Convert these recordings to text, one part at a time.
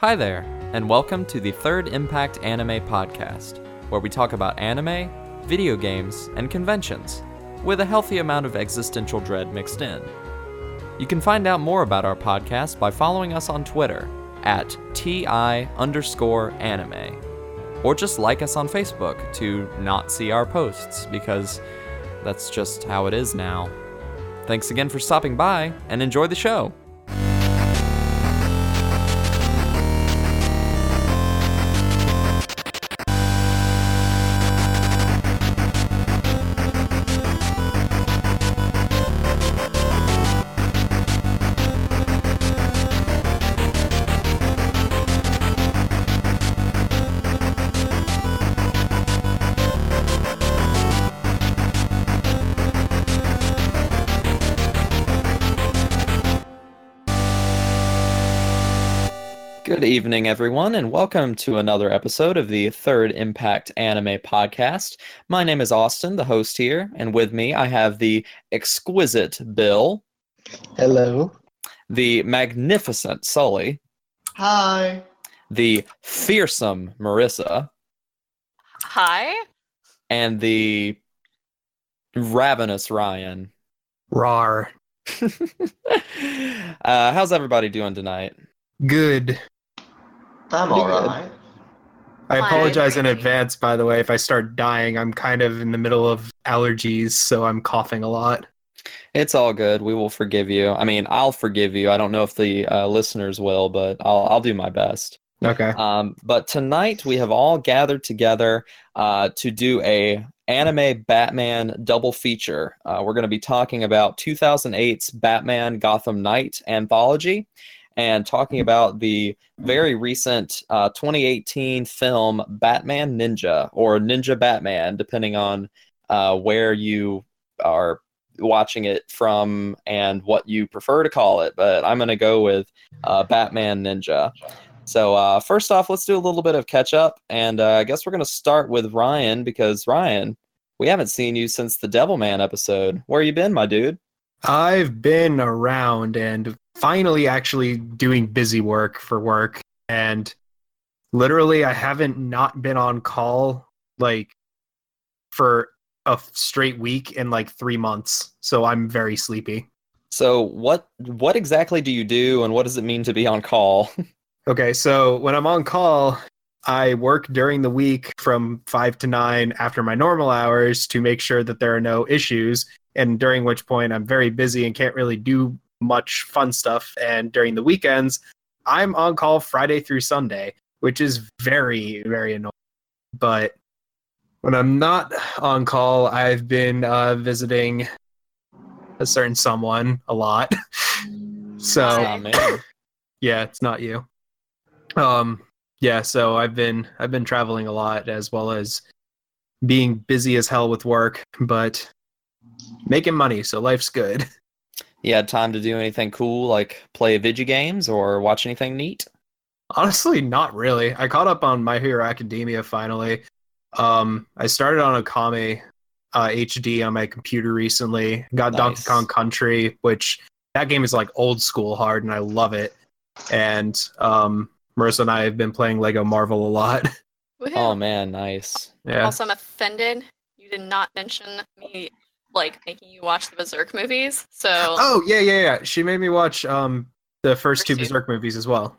Hi there, and welcome to the Third Impact Anime Podcast, where we talk about anime, video games, and conventions, with a healthy amount of existential dread mixed in. You can find out more about our podcast by following us on Twitter at TI underscore anime, or just like us on Facebook to not see our posts, because that's just how it is now. Thanks again for stopping by, and enjoy the show! Evening, everyone, and welcome to another episode of the Third Impact Anime Podcast. My name is Austin, the host here, and with me I have the exquisite Bill, Hello. the magnificent Sully, Hi. the fearsome Marissa, Hi. and the ravenous Ryan. Rar. uh, how's everybody doing tonight? Good. I'm alright. I apologize in advance, by the way, if I start dying. I'm kind of in the middle of allergies, so I'm coughing a lot. It's all good. We will forgive you. I mean, I'll forgive you. I don't know if the uh, listeners will, but I'll I'll do my best. Okay. Um, but tonight we have all gathered together uh, to do a anime Batman double feature. Uh, we're going to be talking about 2008's Batman Gotham Knight anthology and talking about the very recent uh, 2018 film Batman Ninja or Ninja Batman, depending on uh, where you are watching it from and what you prefer to call it. But I'm going to go with uh, Batman Ninja. So uh, first off, let's do a little bit of catch up, and uh, I guess we're gonna start with Ryan because Ryan, we haven't seen you since the Devilman episode. Where you been, my dude? I've been around and finally actually doing busy work for work. And literally, I haven't not been on call like for a straight week in like three months. So I'm very sleepy. So what what exactly do you do, and what does it mean to be on call? Okay, so when I'm on call, I work during the week from five to nine after my normal hours to make sure that there are no issues. And during which point I'm very busy and can't really do much fun stuff. And during the weekends, I'm on call Friday through Sunday, which is very, very annoying. But when I'm not on call, I've been uh, visiting a certain someone a lot. so yeah, it's not you. Um, yeah, so I've been I've been traveling a lot as well as being busy as hell with work, but making money, so life's good. You had time to do anything cool, like play video games or watch anything neat? Honestly, not really. I caught up on My Hero Academia finally. Um, I started on Akame uh, HD on my computer recently. Got Donkey Kong Country, which that game is like old school hard, and I love it. And um, Marissa and I have been playing Lego Marvel a lot. Woohoo. Oh man, nice. yeah. Also, I'm offended. You did not mention me like making you watch the Berserk movies. So Oh yeah, yeah, yeah. She made me watch um the first two First two. Berserk movies as well.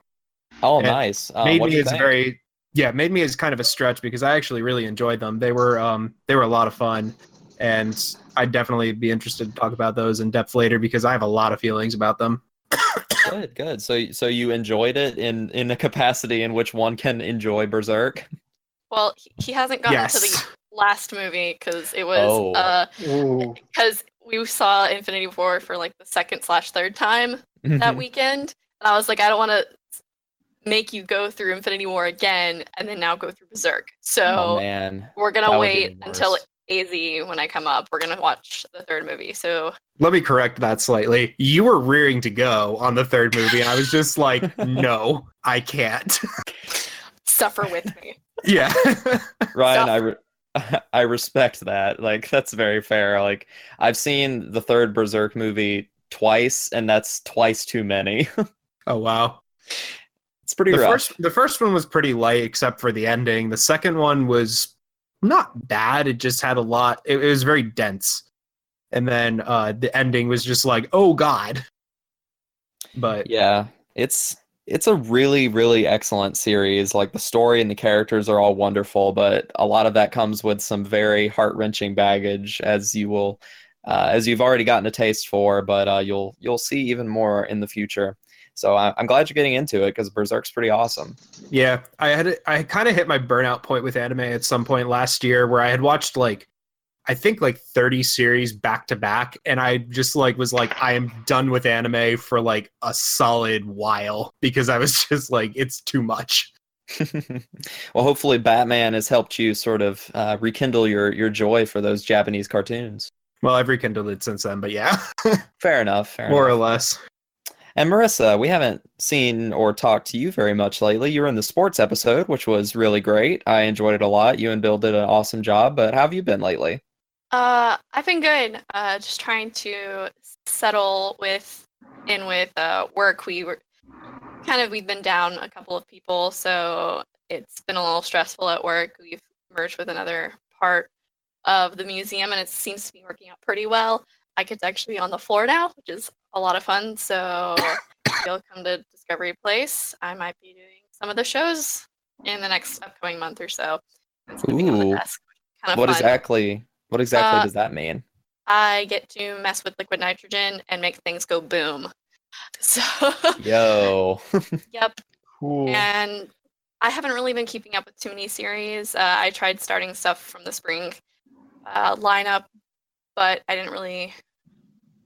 Oh, Yeah. nice. Uh, made me do as think? very yeah, made me as kind of a stretch because I actually really enjoyed them. They were um they were a lot of fun, and I'd definitely be interested to talk about those in depth later because I have a lot of feelings about them. good, good. So so you enjoyed it in in a capacity in which one can enjoy Berserk? well, he- he hasn't gotten to the yes. Last movie because it was Oh. uh Ooh. because we saw Infinity War for like the second slash third time that weekend, and I was like, I don't want to make you go through Infinity War again and then now go through Berserk. So oh man. we're gonna that wait until worst. AZ when I come up. We're gonna watch the third movie. So Let me correct that slightly. You were rearing to go on the third movie, and I was just like, no, I can't. suffer with me. yeah. Ryan, I re- I respect that. Like that's very fair. Like I've seen the third Berserk movie twice, and that's twice too many. oh wow. It's pretty the rough. first the first one was pretty light except for the ending. The second one was not bad. It just had a lot. It, it was very dense, and then uh, the ending was just like, oh god. But Yeah, it's it's a really really excellent series. Like the story and the characters are all wonderful, but a lot of that comes with some very heart wrenching baggage, as you will, uh, as you've already gotten a taste for. But uh, you'll you'll see even more in the future. So I, I'm glad you're getting into it because Berserk's pretty awesome. Yeah, I had I kind of hit my burnout point with anime at some point last year where I had watched like I think like 30 series back to back and I just like was like I am done with anime for like a solid while because I was just like it's too much. well, hopefully Batman has helped you sort of uh, rekindle your your joy for those Japanese cartoons. Well, I've rekindled it since then, but yeah, Fair enough. Fair more enough. or less. And Marissa, we haven't seen or talked to you very much lately. You were in the sports episode, which was really great. I enjoyed it a lot. You and Bill did an awesome job. But how have you been lately? Uh, I've been good. Uh, just trying to settle with in with uh, work. We were kind of we've been down a couple of people, so it's been a little stressful at work. We've merged with another part of the museum, and it seems to be working out pretty well. I get to actually be on the floor now, which is a lot of fun. So if you'll come to Discovery Place, I might be doing some of the shows in the next upcoming month or so. It's on the Ooh. Kind of What fun. exactly? What exactly Uh, does that mean? I get to mess with liquid nitrogen and make things go boom. So, Yo. yep. Cool. And I haven't really been keeping up with too many series. Uh, I tried starting stuff from the spring uh, lineup, but I didn't really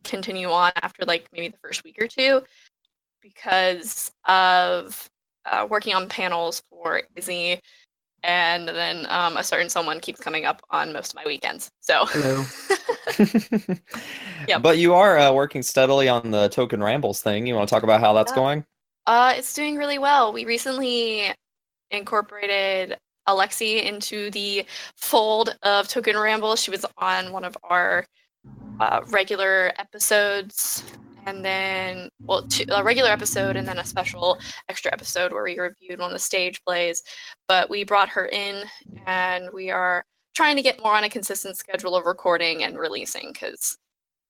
continue on after like maybe the first week or two because of uh, working on panels for Izzy. And then um, a certain someone keeps coming up on most of my weekends. So, Hello. Yep. But you are uh, working steadily on the Token Rambles thing. You want to talk about how that's Yeah. going? Uh, it's doing really well. We recently incorporated Alexi into the fold of Token Ramble. She was on one of our uh, regular episodes, and then well, two, a regular episode, and then a special extra episode where we reviewed one of the stage plays. But we brought her in, and we are trying to get more on a consistent schedule of recording and releasing because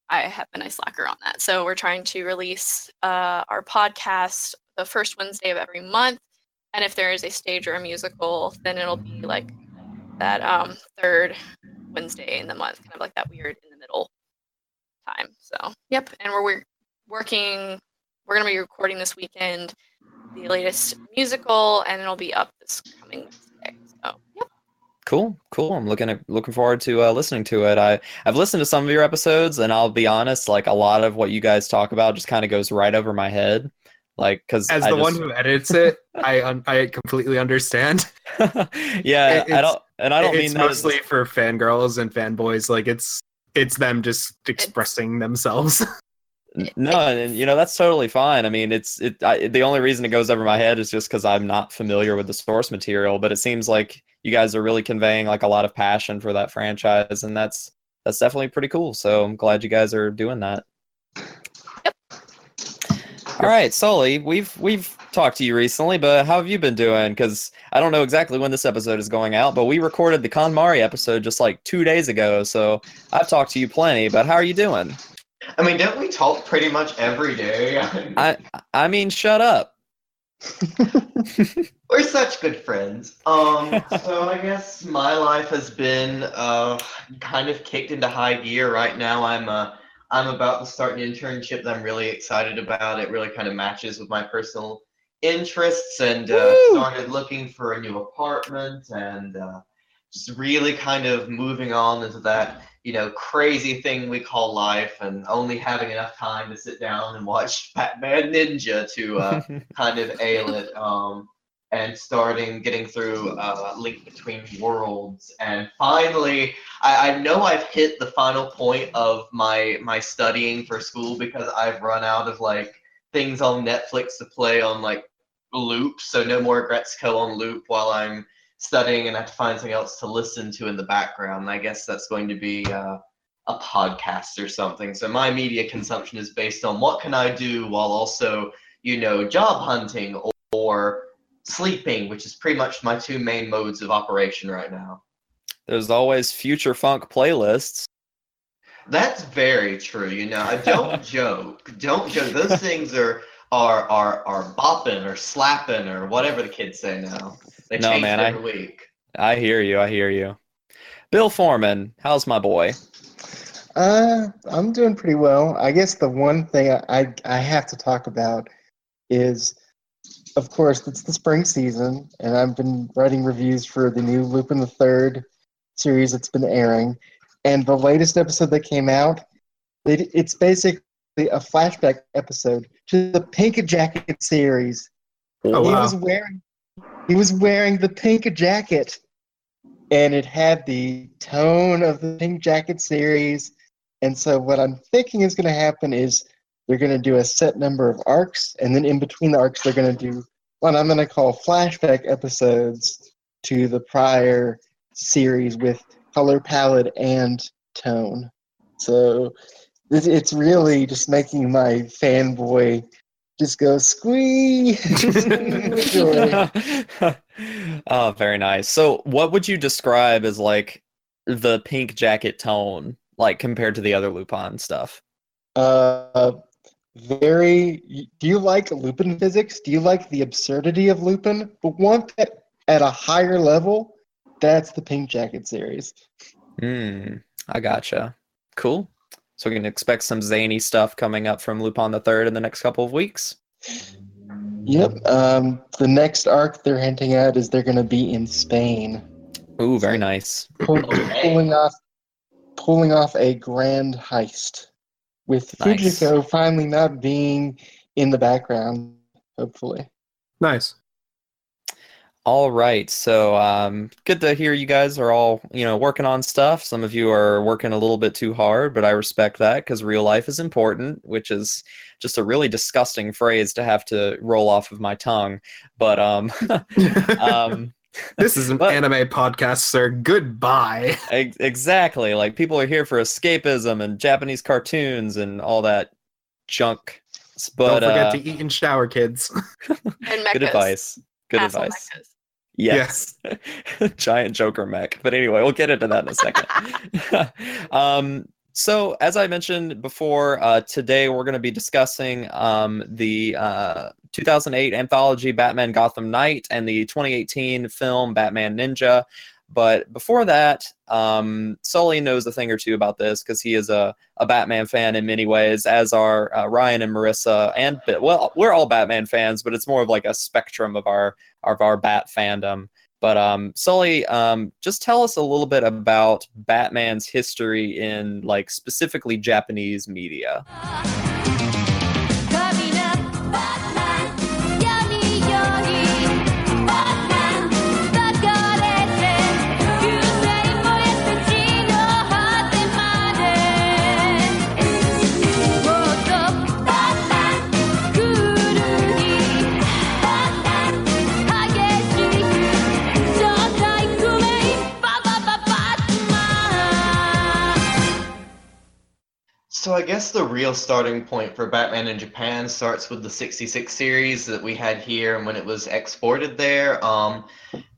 I have been a slacker on that. So we're trying to release uh, our podcast the first Wednesday of every month. And if there is a stage or a musical, then it'll be like that um, third Wednesday in the month, kind of like that weird in the middle time. So, yep. And we're, we're working, we're going to be recording this weekend the latest musical, and it'll be up this coming Wednesday. So, yep. Cool, cool. I'm looking at looking forward to uh, listening to it. I I've listened to some of your episodes, and I'll be honest, like a lot of what you guys talk about just kind of goes right over my head, like because As I the one who edits it, I un- I completely understand. yeah, It- I don't, and I don't it's mean that as- mostly for fangirls and fanboys. Like it's it's them just expressing themselves. No, and you know that's totally fine. I mean, it's it. I, the only reason it goes over my head is just because I'm not familiar with the source material. But it seems like you guys are really conveying like a lot of passion for that franchise, and that's that's definitely pretty cool. So I'm glad you guys are doing that. Yep. All right, Sully, we've we've talked to you recently, but how have you been doing? Because I don't know exactly when this episode is going out, but we recorded the KonMari episode just like two days ago, so I've talked to you plenty. But how are you doing? I mean, don't we talk pretty much every day? I I mean, shut up. We're such good friends. Um, so I guess my life has been uh kind of kicked into high gear right now. I'm uh I'm about to start an internship that I'm really excited about. It really kind of matches with my personal interests and uh, started looking for a new apartment and uh, just really kind of moving on into that you know crazy thing we call life and only having enough time to sit down and watch Batman Ninja to uh, kind of ail it um, and starting getting through uh, Link Between Worlds. And finally, I, I know I've hit the final point of my my studying for school because I've run out of like things on Netflix to play on like loop. So no more Gretzko on loop while I'm studying and I have to find something else to listen to in the background. And I guess that's going to be uh, a podcast or something. So my media consumption is based on what can I do while also, you know, job hunting or, or sleeping, which is pretty much my two main modes of operation right now. There's always future funk playlists. That's very true. You know, I don't joke. Don't joke. Those things are are are are bopping or slapping or whatever the kids say now. They No, change man, every I- week. I hear you. I hear you. Bill Foreman, how's my boy? Uh, I'm doing pretty well. I guess the one thing I, I, I have to talk about is, of course, it's the spring season, and I've been writing reviews for the new Lupin the Third series that's been airing. And the latest episode that came out, it, it's basically a flashback episode to the Pink Jacket series. Oh, he wow. was wearing he was wearing the pink jacket. And it had the tone of the pink jacket series. And so what i'm thinking is going to happen is they're going to do a set number of arcs. And then in between the arcs they're going to do what i'm going to call flashback episodes to the prior series with color palette and tone. So it's really just making my fanboy just go squee oh, very nice. So, what would you describe as like the pink jacket tone, like compared to the other Lupin stuff? Uh, very. Do you like Lupin physics? Do you like the absurdity of Lupin? But one that at a higher level, that's the Pink Jacket series. Hmm, I gotcha. Cool. So we can expect some zany stuff coming up from Lupin the Third in the next couple of weeks. Yep. Um, the next arc they're hinting at is they're going to be in Spain, Ooh, very nice. pull, pulling off, pulling off a grand heist, with Nice. Fujiko finally not being in the background. Hopefully. Nice. All right. So um, good to hear you guys are all, you know, working on stuff. Some of you are working a little bit too hard, but I respect that because real life is important, which is just a really disgusting phrase to have to roll off of my tongue. But um, um, This is an But- anime podcast, sir. Goodbye. ex- exactly. Like people are here for escapism and Japanese cartoons and all that junk. But Don't forget uh, to eat and shower, kids. And good advice. Good Castle advice. mechas. Yes. Giant Joker mech. But anyway, we'll get into that in a second. um, so, as I mentioned before, uh, today we're going to be discussing um, the uh, 2008 anthology Batman Gotham Knight and the 2018 film Batman Ninja. But before that, um, Sully knows a thing or two about this because he is a, a Batman fan in many ways, as are uh, Ryan and Marissa. And well, we're all Batman fans, but it's more of like a spectrum of our of our Bat fandom. But um, Sully, um, just tell us a little bit about Batman's history in like specifically Japanese media. So I guess the real starting point for Batman in Japan starts with the 66 series that we had here and when it was exported there. Um,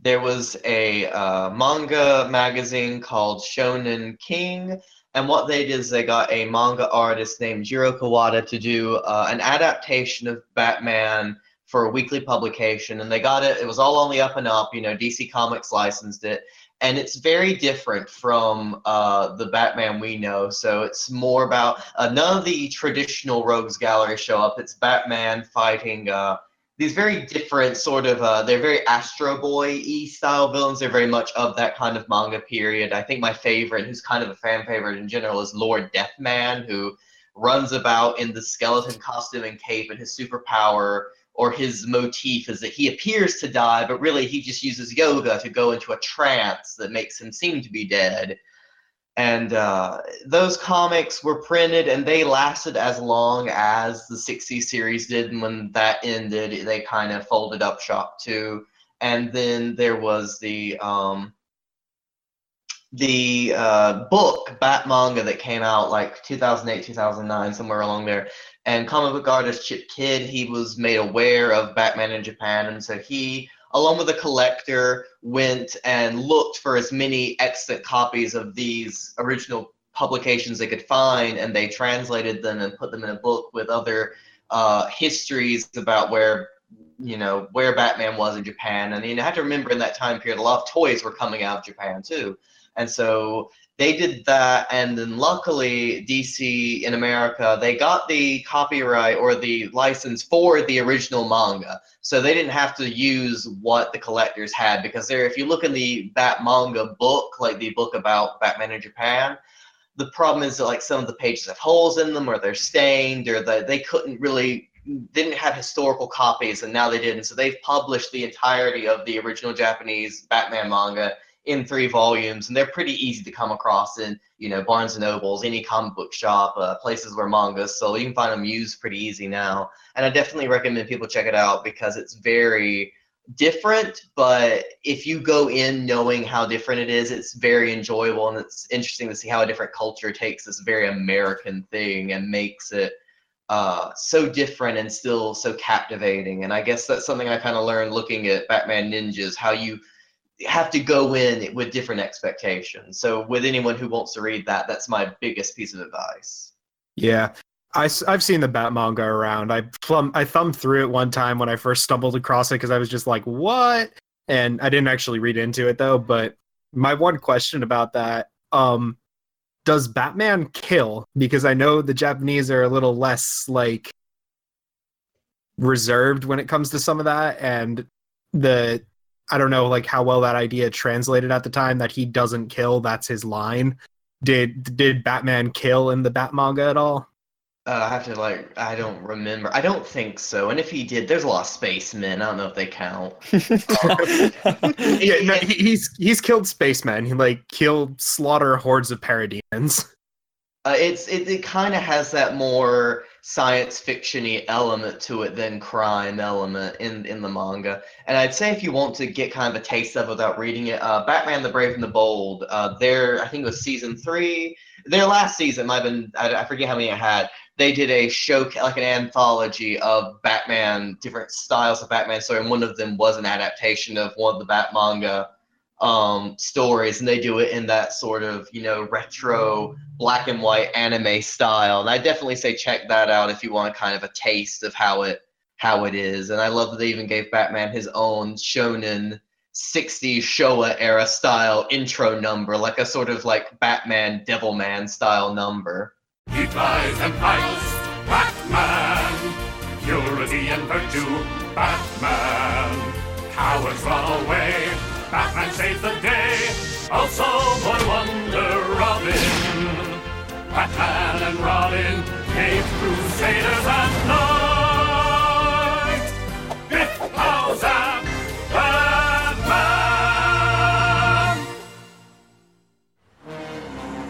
there was a uh, manga magazine called Shonen King. And what they did is they got a manga artist named Jiro Kuwata to do uh, an adaptation of Batman for a weekly publication. And they got it, it was all on the up and up. You know, DC Comics licensed it and it's very different from uh, the Batman we know. So it's more about uh, none of the traditional rogues gallery show up. It's Batman fighting uh, these very different sort of. Uh, they're very Astro Boy e style villains. They're very much of that kind of manga period. I think my favorite, who's kind of a fan favorite in general, is Lord Deathman, who runs about in the skeleton costume and cape, and his superpower or his motif is that he appears to die, but really he just uses yoga to go into a trance that makes him seem to be dead. And uh, those comics were printed and they lasted as long as the 60 series did. And when that ended, they kind of folded up shop too. And then there was the um, the uh, book Bat manga that came out like 2008, 2009, somewhere along there And comic book artist Chip Kidd, he was made aware of Batman in Japan, and so he, along with a collector, went and looked for as many extant copies of these original publications they could find, and they translated them and put them in a book with other uh, histories about where you know where Batman was in Japan, and you know, have to remember in that time period, a lot of toys were coming out of Japan too, and so they did that, and then luckily DC in America they got the copyright or the license for the original manga, so they didn't have to use what the collectors had because there, if you look in the Bat manga book, like the book about Batman in Japan. The problem is that like some of the pages have holes in them, or they're stained, or that they couldn't really didn't have historical copies and now they did and so they've published the entirety of the original japanese batman manga in three volumes and they're pretty easy to come across in you know barnes and nobles any comic book shop uh, places where mangas so you can find them used pretty easy now and i definitely recommend people check it out because it's very different but if you go in knowing how different it is it's very enjoyable and it's interesting to see how a different culture takes this very american thing and makes it uh, so different and still so captivating. And I guess that's something I kind of learned looking at Batman Ninjas, how you have to go in with different expectations. So with anyone who wants to read that, that's my biggest piece of advice. Yeah. I, I've seen the Bat manga around. I plumb, I thumbed through it one time when I first stumbled across it because I was just like, what? And I didn't actually read into it though. But my one question about that, um, does Batman kill? Because I know the Japanese are a little less like reserved when it comes to some of that, and the I don't know like how well that idea translated at the time that he doesn't kill. That's his line. Did did Batman kill in the Bat manga at all? Uh, I have to like, I don't remember. I don't think so. And if he did, there's a lot of spacemen. I don't know if they count. yeah, no, he, he's he's killed spacemen. He like killed slaughter hordes of parademons. Uh, it's it, it kind of has that more science fictiony element to it than crime element in in the manga. And I'd say if you want to get kind of a taste of it without reading it, uh, Batman: The Brave and the Bold. Uh, their I think it was season three. Their last season might have been I, I forget how many it had. They did a show like an anthology of Batman, different styles of Batman story, and one of them was an adaptation of one of the Bat manga um stories and they do it in that sort of you know retro black and white anime style and i definitely say check that out if you want kind of a taste of how it how it is and i love that they even gave batman his own shonen 60s showa era style intro number like a sort of like batman devilman style number He flies and fights, Batman. Purity and virtue, Batman. Cowards run away, Batman saves the day. Also, Boy Wonder Robin. Batman and Robin, caped crusaders at night. Biff, that? Batman!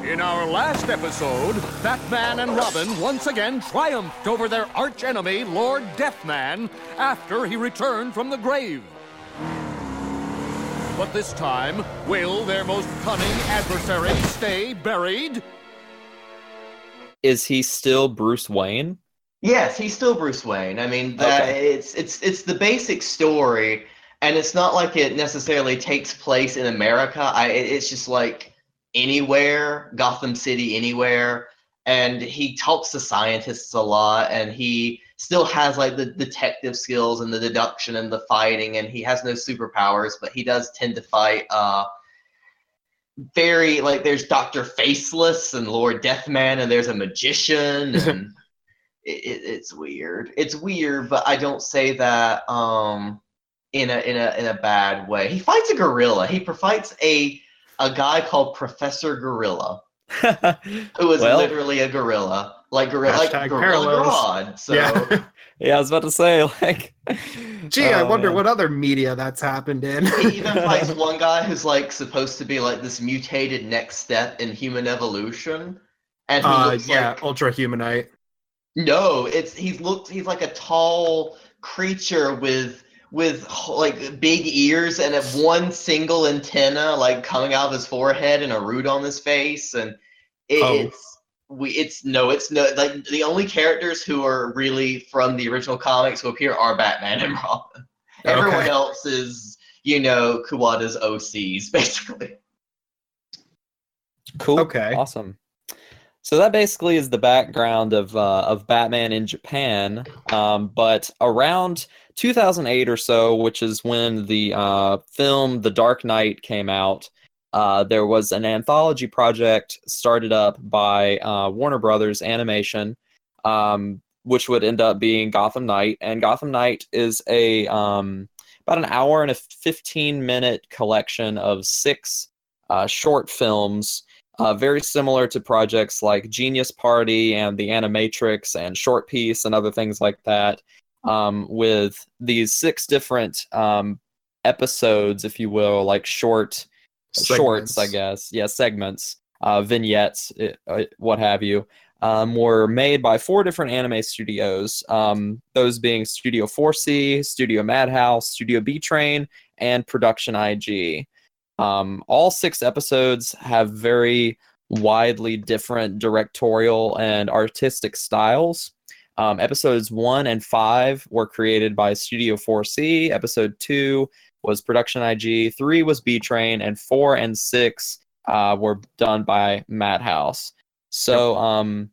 In our last episode, Batman and Robin once again triumphed over their archenemy, Lord Deathman, after he returned from the grave. But this time, will their most cunning adversary stay buried? Is he still Bruce Wayne? Yes, he's still Bruce Wayne. I mean, that Okay. it's it's it's the basic story, and it's not like it necessarily takes place in America. I it's just like anywhere, Gotham City, anywhere. And he talks to scientists a lot, and he still has like the detective skills and the deduction and the fighting, and he has no superpowers, but he does tend to fight. Uh, very like there's Doctor Faceless and Lord Deathman, and there's a magician, and it, it, it's weird. It's weird, but I don't say that um in a in a in a bad way. He fights a gorilla. He fights a a guy called Professor Gorilla, who is Well- literally a gorilla, like gorilla, like Hashtag gorilla parallels. Grodd. So yeah. yeah, I was about to say, like, Gee, I oh, wonder man. what other media that's happened in. he even fights one guy who's like supposed to be like this mutated next step in human evolution, and he uh, looks yeah, like Ultra Humanite. No, it's he's looked he's like a tall creature with with like big ears and a one single antenna like coming out of his forehead and a root on his face and it, Oh. it's we it's no, it's no like the only characters who are really from the original comics who appear are Batman and Robin. Everyone else is, you know, Kuwata's OCs basically. Cool. Okay. Awesome. So that basically is the background of uh, of Batman in Japan. Um, but around 2008 or so, which is when the uh, film The Dark Knight came out, uh, there was an anthology project started up by uh, Warner Brothers Animation, um, which would end up being Gotham Knight. And Gotham Knight is a um, about an hour and a 15 minute collection of six uh, short films uh, very similar to projects like Genius Party and the Animatrix and Short Peace and other things like that, um, with these six different um, episodes, if you will, like short shorts, I guess. Yeah, segments, uh, vignettes, i- uh, what have you. Um, were made by four different anime studios, um, those being Studio 4C, Studio Madhouse, Studio Bee Train, and Production IG. Um, all six episodes have very widely different directorial and artistic styles. Um, episodes one and five were created by Studio 4C. Episode two was Production IG. Three was Bee Train, and four and six uh, were done by Madhouse. So um,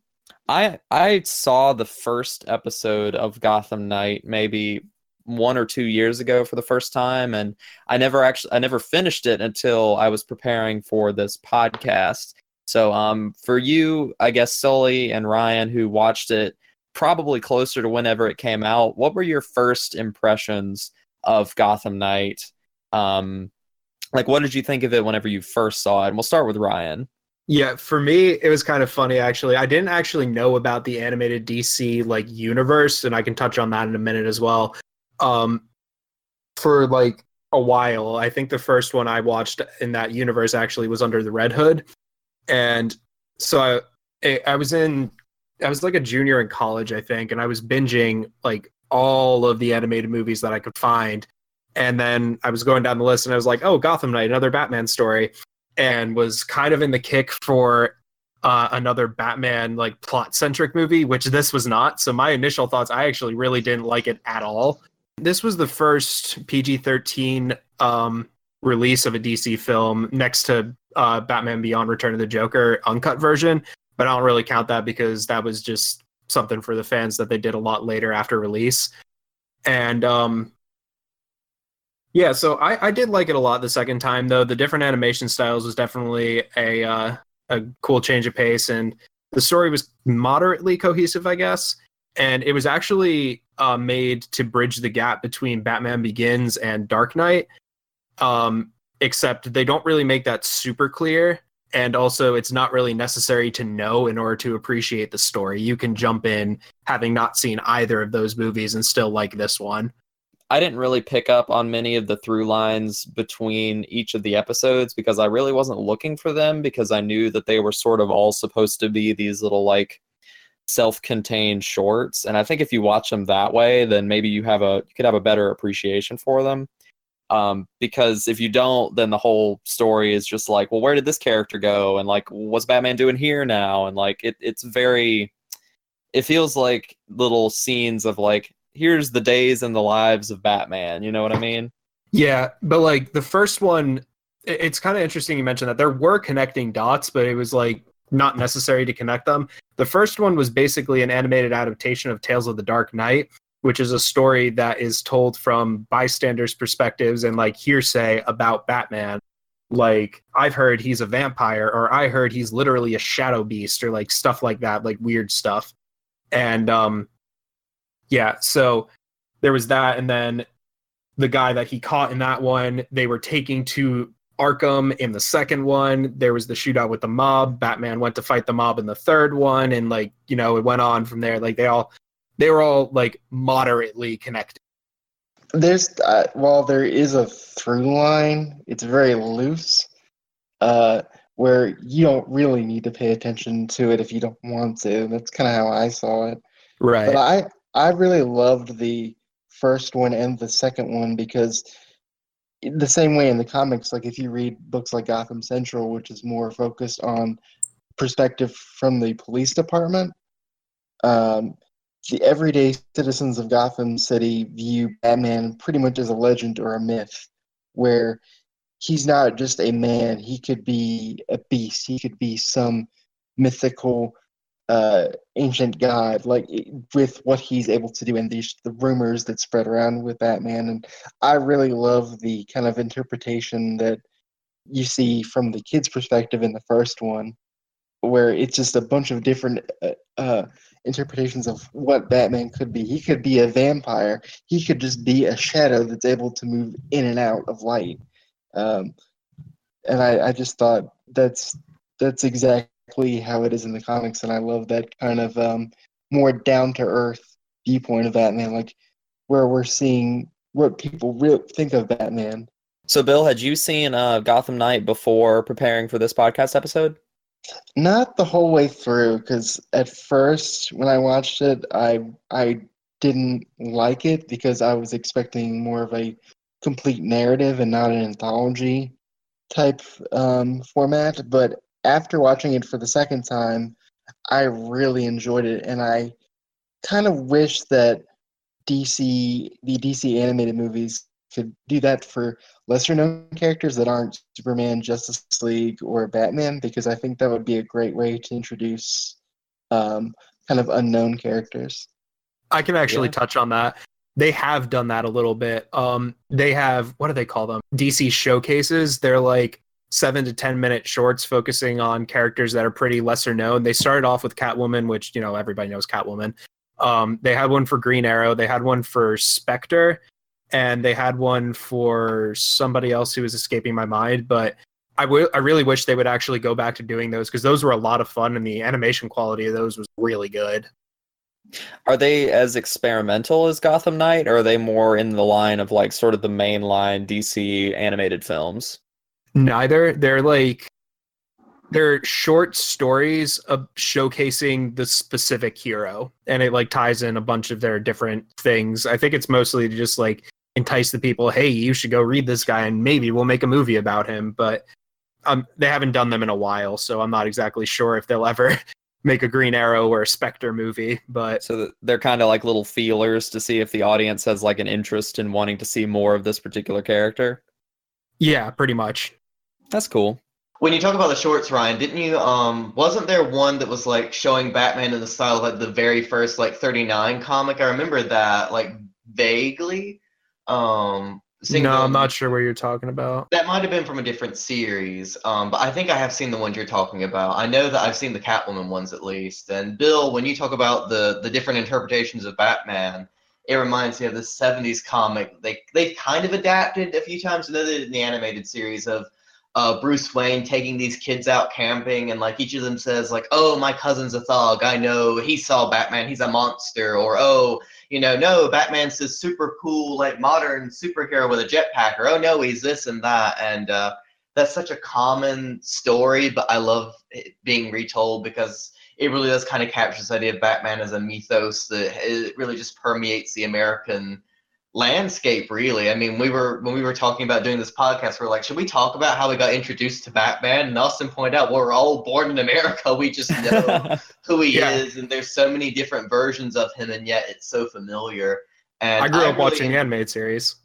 I I saw the first episode of Gotham Knight maybe one or two years ago for the first time, and I never actually I never finished it until I was preparing for this podcast. So um for you, I guess Sully and Ryan who watched it probably closer to whenever it came out, what were your first impressions of Gotham Knight? Um like what did you think of it whenever you first saw it? And we'll start with Ryan. Yeah, for me, it was kind of funny actually. I didn't actually know about the animated DC like universe, and I can touch on that in a minute as well. Um, for like a while, I think the first one I watched in that universe actually was Under the Red Hood, and so I, I was in, I was like a junior in college, I think, and I was binging like all of the animated movies that I could find, and then I was going down the list, and I was like, oh, Gotham Knight, another Batman story and was kind of in the kick for uh, another Batman like plot centric movie, which this was not. So my initial thoughts, I actually really didn't like it at all. This was the first PG thirteen um, release of a DC film next to uh, Batman Beyond: Return of the Joker uncut version, but I don't really count that because that was just something for the fans that they did a lot later after release. And um, yeah, so I, I did like it a lot the second time though. The different animation styles was definitely a uh, a cool change of pace, and the story was moderately cohesive, I guess. And it was actually uh, made to bridge the gap between Batman Begins and Dark Knight. Um, except they don't really make that super clear, and also it's not really necessary to know in order to appreciate the story. You can jump in having not seen either of those movies and still like this one. I didn't really pick up on many of the through lines between each of the episodes because I really wasn't looking for them because I knew that they were sort of all supposed to be these little like self-contained shorts and I think if you watch them that way then maybe you have a you could have a better appreciation for them um because if you don't then the whole story is just like well where did this character go and like what's Batman doing here now and like it it's very it feels like little scenes of like here's the days and the lives of Batman. You know what I mean? Yeah, but like the first one, it's kind of interesting you mentioned that there were connecting dots, but it was like not necessary to connect them. The first one was basically an animated adaptation of Tales of the Dark Knight, which is a story that is told from bystanders' perspectives and like hearsay about Batman. Like, I've heard he's a vampire, or I heard he's literally a shadow beast, or like stuff like that, like weird stuff. And um, yeah, so there was that, and then the guy that he caught in that one, they were taking to Arkham in the second one. There was the shootout with the mob. Batman went to fight the mob in the third one, and like you know, it went on from there. Like they all, they were all like moderately connected. There's uh, while there is a through line, it's very loose, uh, where you don't really need to pay attention to it if you don't want to. That's kind of how I saw it. Right. But I I really loved the first one and the second one because the same way in the comics, like if you read books like Gotham Central, which is more focused on perspective from the police department. Um, the everyday citizens of Gotham City view Batman pretty much as a legend or a myth, where he's not just a man, he could be a beast, he could be some mythical uh, ancient god, like with what he's able to do and these the rumors that spread around with Batman. And I really love the kind of interpretation that you see from the kid's perspective in the first one, where it's just a bunch of different uh, uh, interpretations of what Batman could be. He could be a vampire. He could just be a shadow that's able to move in and out of light. Um, and I, I just thought that's that's exactly how it is in the comics, and I love that kind of um, more down to earth viewpoint of Batman, like where we're seeing what people re- think of Batman. So, Bill, had you seen uh, Gotham Knight before preparing for this podcast episode? Not the whole way through, because at first when I watched it, I I didn't like it because I was expecting more of a complete narrative and not an anthology type um, format. But after watching it for the second time, I really enjoyed it, and I kind of wish that DC, the DC animated movies, could do that for lesser known characters that aren't Superman, Justice League, or Batman, because I think that would be a great way to introduce um, kind of unknown characters. I can actually Yeah. touch on that. They have done that a little bit. Um, they have what do they call them? DC showcases. They're like seven to ten minute shorts focusing on characters that are pretty lesser known. They started off with Catwoman, which you know everybody knows Catwoman. Um, they had one for Green Arrow. They had one for Spectre, and they had one for somebody else who was escaping my mind. But I wi- I really wish they would actually go back to doing those because those were a lot of fun, and the animation quality of those was really good. Are they as experimental as Gotham Knight, or are they more in the line of like sort of the mainline DC animated films? Neither. They're like they're short stories of showcasing the specific hero, and it like ties in a bunch of their different things. I think it's mostly to just like entice the people. Hey, you should go read this guy, and maybe we'll make a movie about him. But um, they haven't done them in a while, so I'm not exactly sure if they'll ever make a Green Arrow or a Spectre movie. But So they're kind of like little feelers to see if the audience has like an interest in wanting to see more of this particular character. yeah, pretty much. That's cool. When you talk about the shorts, Ryan, didn't you? Um, wasn't there one that was like showing Batman in the style of like the very first like '39 comic? I remember that like vaguely. Um, No, I'm not sure what you're talking about. That might have been from a different series, um, but I think I have seen the ones you're talking about. I know that I've seen the Catwoman ones at least. And Bill, when you talk about the the different interpretations of Batman, it reminds me of the '70s comic. They they kind of adapted a few times. and then they did in the animated series of uh, Bruce Wayne taking these kids out camping, and like each of them says, like, "Oh, my cousin's a thug. I know he saw Batman. He's a monster." Or, "Oh, you know, no, Batman's this super cool, like modern superhero with a jetpack." Or, "Oh no, he's this and that." And uh, that's such a common story, but I love it being retold because it really does kind of capture this idea of Batman as a mythos that it really just permeates the American landscape really i mean we were when we were talking about doing this podcast we are like should we talk about how we got introduced to batman and austin pointed out well, we're all born in america we just know who he Yeah. is and there's so many different versions of him and yet it's so familiar and I grew up really watching animated series.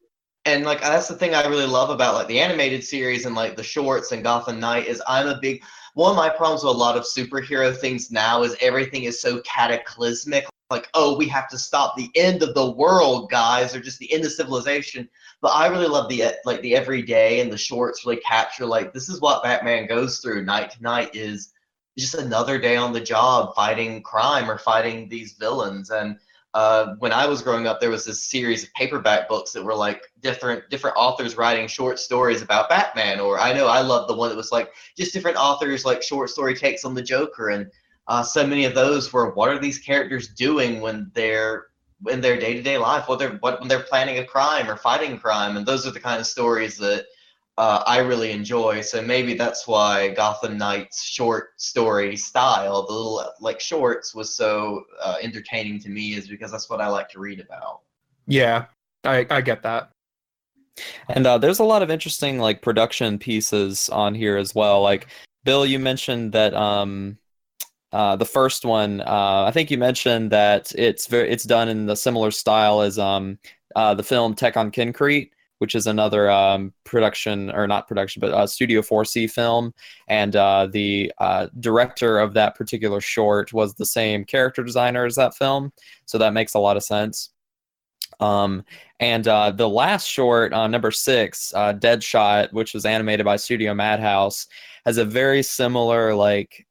and like that's the thing I really love about like the animated series and like the shorts and Gotham Knight is I'm a big one of my problems with a lot of superhero things now is everything is so cataclysmic. Like, oh, we have to stop the end of the world, guys, or just the end of civilization. But I really love the like the everyday and the shorts really capture like this is what Batman goes through night to night is just another day on the job fighting crime or fighting these villains and uh, when I was growing up, there was this series of paperback books that were like different different authors writing short stories about Batman. Or I know I loved the one that was like just different authors like short story takes on the Joker, and uh, so many of those were what are these characters doing when they're in their day to day life? What they're what when they're planning a crime or fighting crime, and those are the kind of stories that uh, I really enjoy. So maybe that's why Gotham Knight's short story style, the little like shorts, was so uh, entertaining to me, is because that's what I like to read about. Yeah, I, I get that. And uh, there's a lot of interesting like production pieces on here as well. Like Bill, you mentioned that um, uh, the first one. Uh, I think you mentioned that it's very it's done in the similar style as um, uh, the film Tekkonkinkreet, which is another um, production or not production, but Studio 4C film. And uh, the uh, director of that particular short was the same character designer as that film, so that makes a lot of sense. Um, and uh, the last short, uh, number six, uh, Deadshot, which was animated by Studio Madhouse, has a very similar like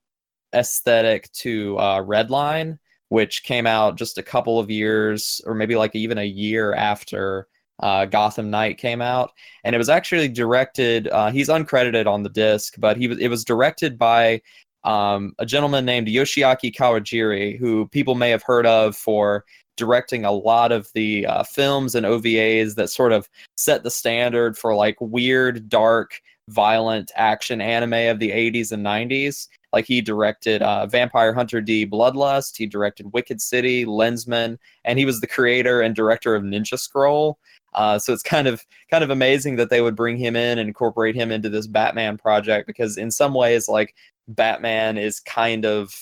aesthetic to uh, Redline, which came out just a couple of years, or maybe like even a year after uh, Gotham Knight came out, and it was actually directed. Uh, he's uncredited on the disc, but he was it was directed by um, a gentleman named Yoshiaki Kawajiri, who people may have heard of for directing a lot of the uh, films and OVAs that sort of set the standard for like weird, dark, violent action anime of the 80s and 90s. Like he directed uh, Vampire Hunter D Bloodlust, he directed Wicked City, Lensman, and he was the creator and director of Ninja Scroll. Uh, so it's kind of kind of amazing that they would bring him in and incorporate him into this Batman project because in some ways, like Batman is kind of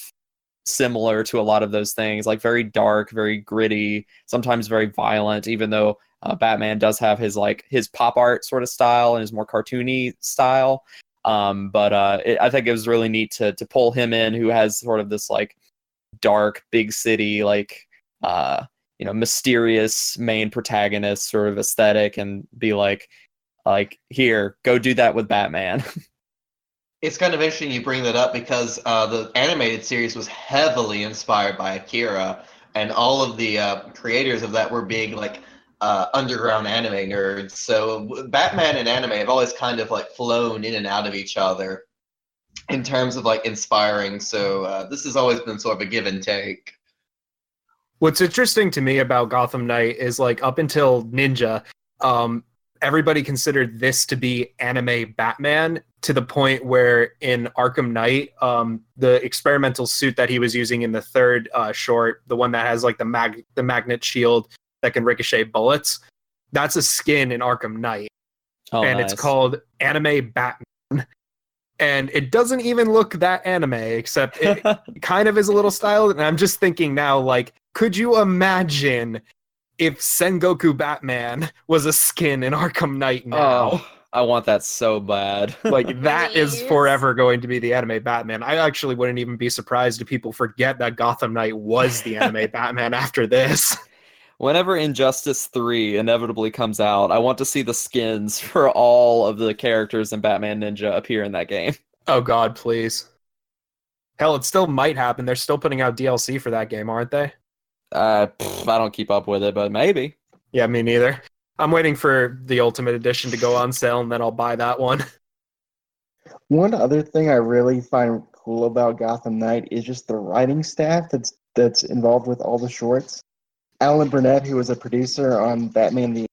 similar to a lot of those things, like very dark, very gritty, sometimes very violent. Even though uh, Batman does have his like his pop art sort of style and his more cartoony style, um, but uh, it, I think it was really neat to to pull him in, who has sort of this like dark, big city, like uh, you know, mysterious main protagonist sort of aesthetic, and be like, like here, go do that with Batman. It's kind of interesting you bring that up because uh, the animated series was heavily inspired by Akira, and all of the uh, creators of that were big like uh, underground anime nerds. So Batman and anime have always kind of like flown in and out of each other in terms of like inspiring. So uh, this has always been sort of a give and take. What's interesting to me about Gotham Knight is like up until Ninja, um, everybody considered this to be anime Batman to the point where in Arkham Knight, um, the experimental suit that he was using in the third uh, short, the one that has like the mag the magnet shield that can ricochet bullets, that's a skin in Arkham Knight, oh, and nice. it's called Anime Batman. And it doesn't even look that anime, except it kind of is a little styled. And I'm just thinking now, like, could you imagine if Sengoku Batman was a skin in Arkham Knight oh, now? Oh, I want that so bad. Like that is Please. forever going to be the anime Batman. I actually wouldn't even be surprised if people forget that Gotham Knight was the anime Batman after this. Whenever Injustice 3 inevitably comes out, I want to see the skins for all of the characters in Batman Ninja appear in that game. Oh god, please. Hell, it still might happen. They're still putting out DLC for that game, aren't they? Uh, pff, I don't keep up with it, but maybe. Yeah, me neither. I'm waiting for the Ultimate Edition to go on sale and then I'll buy that one. One other thing I really find cool about Gotham Knight is just the writing staff that's that's involved with all the shorts. Alan Burnett, who was a producer on Batman the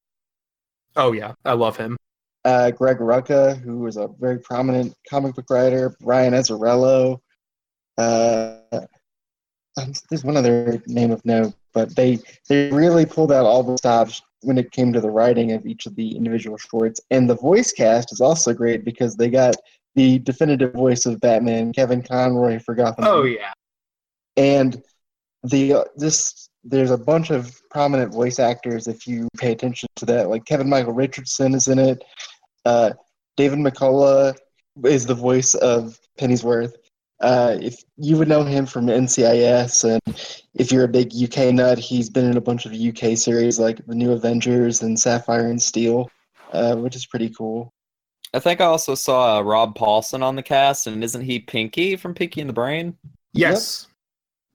Oh yeah, I love him. uh, Greg Rucka, who was a very prominent comic book writer, Brian Azzarello. Uh, um, there's one other name of note, but they they really pulled out all the stops when it came to the writing of each of the individual shorts. And the voice cast is also great because they got the definitive voice of Batman, Kevin Conroy, for Gotham. Oh yeah. and the uh, this there's a bunch of prominent voice actors if you pay attention to that like kevin michael richardson is in it uh, david mccallum is the voice of pennyworth uh, if you would know him from ncis and if you're a big uk nut he's been in a bunch of uk series like the new avengers and sapphire and steel uh, which is pretty cool I think I also saw uh, Rob Paulsen on the cast, and isn't he Pinky from Pinky and the Brain? Yes.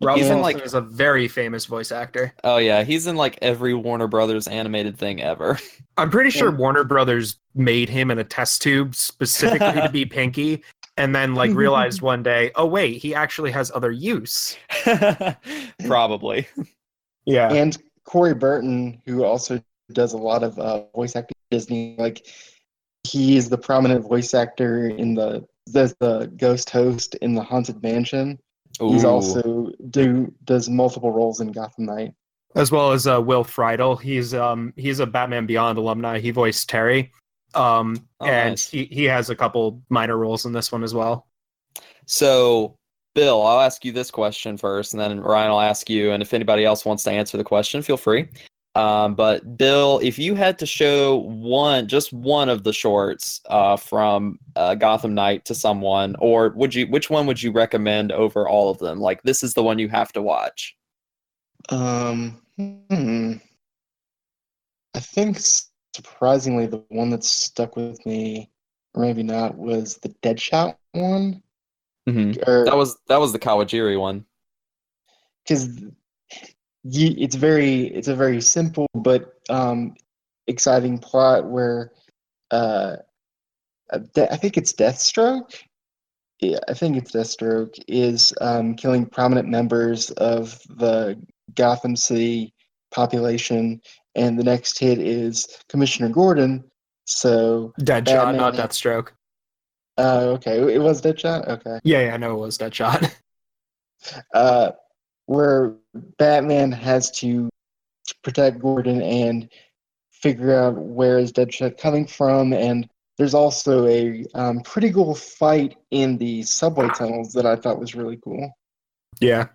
Rob He's in, like- is a very famous voice actor. Oh yeah, he's in like every Warner Brothers animated thing ever. I'm pretty sure Warner Brothers made him in a test tube specifically to be Pinky, and then like realized one day, oh wait, he actually has other use. Probably. Yeah. and Corey Burton, who also does a lot of uh, voice acting Disney, like he is the prominent voice actor in the does the ghost host in the Haunted Mansion. He's also do does multiple roles in Gotham Knight. As well as uh, Will Friedle. He's um he's a Batman Beyond alumni. He voiced Terry. Um Oh, and nice. he, he has a couple minor roles in this one as well. So, Bill, I'll ask you this question first, and then Ryan will ask you. And if anybody else wants to answer the question, feel free. Um, but Bill, if you had to show one, just one of the shorts uh, from uh, Gotham Knight to someone, or would you, which one would you recommend over all of them? Like, this is the one you have to watch. Um, hmm. I think surprisingly, the one that stuck with me, or maybe not, was the Deadshot one. Mm-hmm. Or That was that was the Kawajiri one. because it's very it's a very simple but um, exciting plot where uh, De- I think it's Deathstroke. Yeah, I think it's Deathstroke is um, killing prominent members of the Gotham City population, and the next hit is Commissioner Gordon. So, Deadshot, Batman not and- Deathstroke. uh, okay, it was Deadshot. Okay. Yeah, yeah, I know it was Deadshot. uh, where Batman has to protect Gordon and figure out where is Deadshot coming from, and there's also a um, pretty cool fight in the subway tunnels that I thought was really cool. yeah,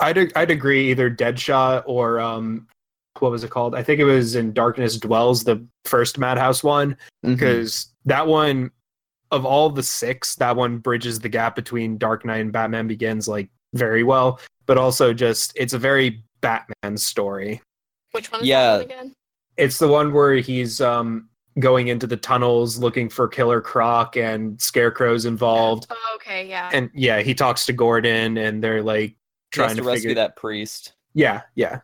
I'd I'd agree. Either Deadshot or um, what was it called? I think it was in Darkness Dwells, the first Madhouse one, Mm-hmm. because that one of all the six, that one bridges the gap between Dark Knight and Batman Begins like very well, but also just it's a very Batman story. Which one is Yeah. that one again? It's the one where he's um going into the tunnels looking for Killer Croc and Scarecrow's involved. Oh, okay, yeah. And yeah, he talks to Gordon and they're like trying to to, rescue figure that priest. Yeah, yeah.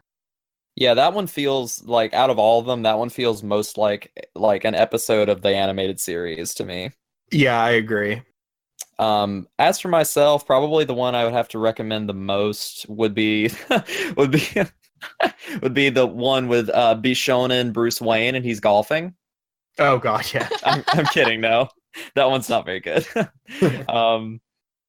Yeah, that one feels like out of all of them, that one feels most like like an episode of the animated series to me. Yeah, I agree. Um, as for myself, probably the one I would have to recommend the most would be would be would be the one with uh Bishonen Bruce Wayne and he's golfing. Oh god, yeah. I'm, I'm kidding, no. That one's not very good. um,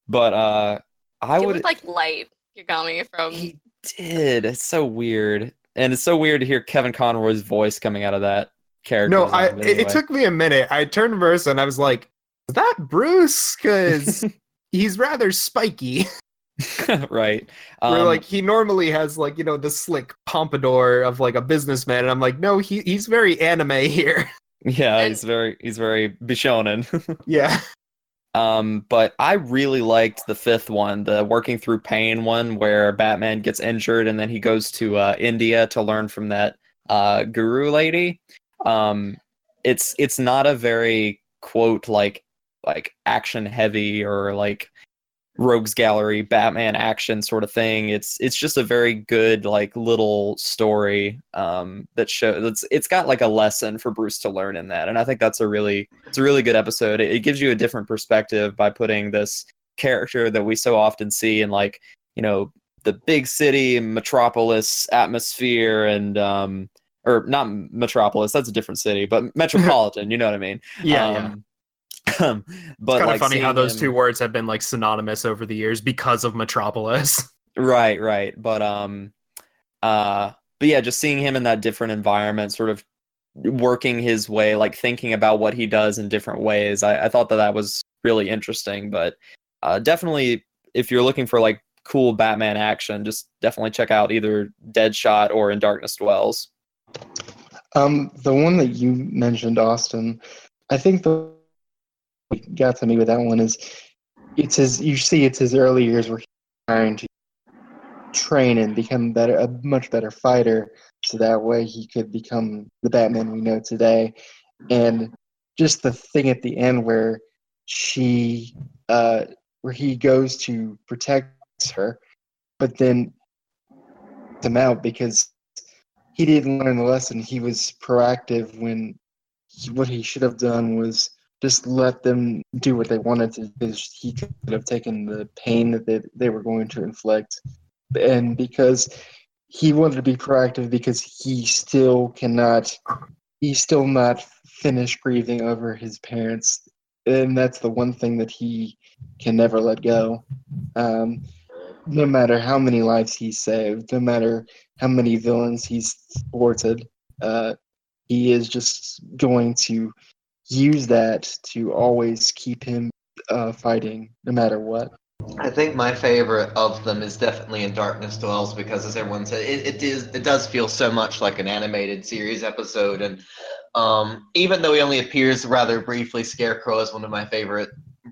but uh, I it would was like light. You got me from. He did. It's so weird, and it's so weird to hear Kevin Conroy's voice coming out of that character. No, I design, but it, it took me a minute. I turned to Marissa and I was like, is that Bruce? Because he's rather spiky. right. Where Um, like he normally has like, you know, the slick pompadour of like a businessman. And I'm like, no, he he's very anime here. yeah, and- he's very he's very Bishonen. yeah. Um, but I really liked the fifth one, the working through pain one, where Batman gets injured and then he goes to uh, India to learn from that uh, guru lady. Um, it's it's not a very quote like like action heavy or like rogues gallery batman action sort of thing it's it's just a very good like little story um that shows it's it's got like a lesson for bruce to learn in that and i think that's a really it's a really good episode it, it gives you a different perspective by putting this character that we so often see in like you know the big city metropolis atmosphere and um or not metropolis that's a different city but metropolitan you know what i mean Yeah. yeah. Um, but It's kind like of funny how those him- two words have been like synonymous over the years because of Metropolis. Right, right. But um uh but yeah, just seeing him in that different environment, sort of working his way, like thinking about what he does in different ways. I, I thought that that was really interesting. But uh, definitely, if you're looking for like cool Batman action, just definitely check out either Deadshot or In Darkness Dwells. Um, the one that you mentioned, Austin, I think the what got to me with that one is it's his. You see, it's his early years where he's trying to train and become better, a much better fighter, so that way he could become the Batman we know today. And just the thing at the end where she, uh, where he goes to protect her, but then him out because he didn't learn the lesson. He was proactive when he, what he should have done was just let them do what they wanted to he could have taken the pain that they, they were going to inflict. And because he wanted to be proactive because he still cannot, he's still not finished grieving over his parents. And that's the one thing that he can never let go. Um, no matter how many lives he saved, no matter how many villains he's thwarted, uh, he is just going to use that to always keep him uh, fighting, no matter what. I think my favorite of them is definitely in Darkness Dwells because, as everyone said, it, it is it does feel so much like an animated series episode, and um, even though he only appears rather briefly, Scarecrow is one of my favorite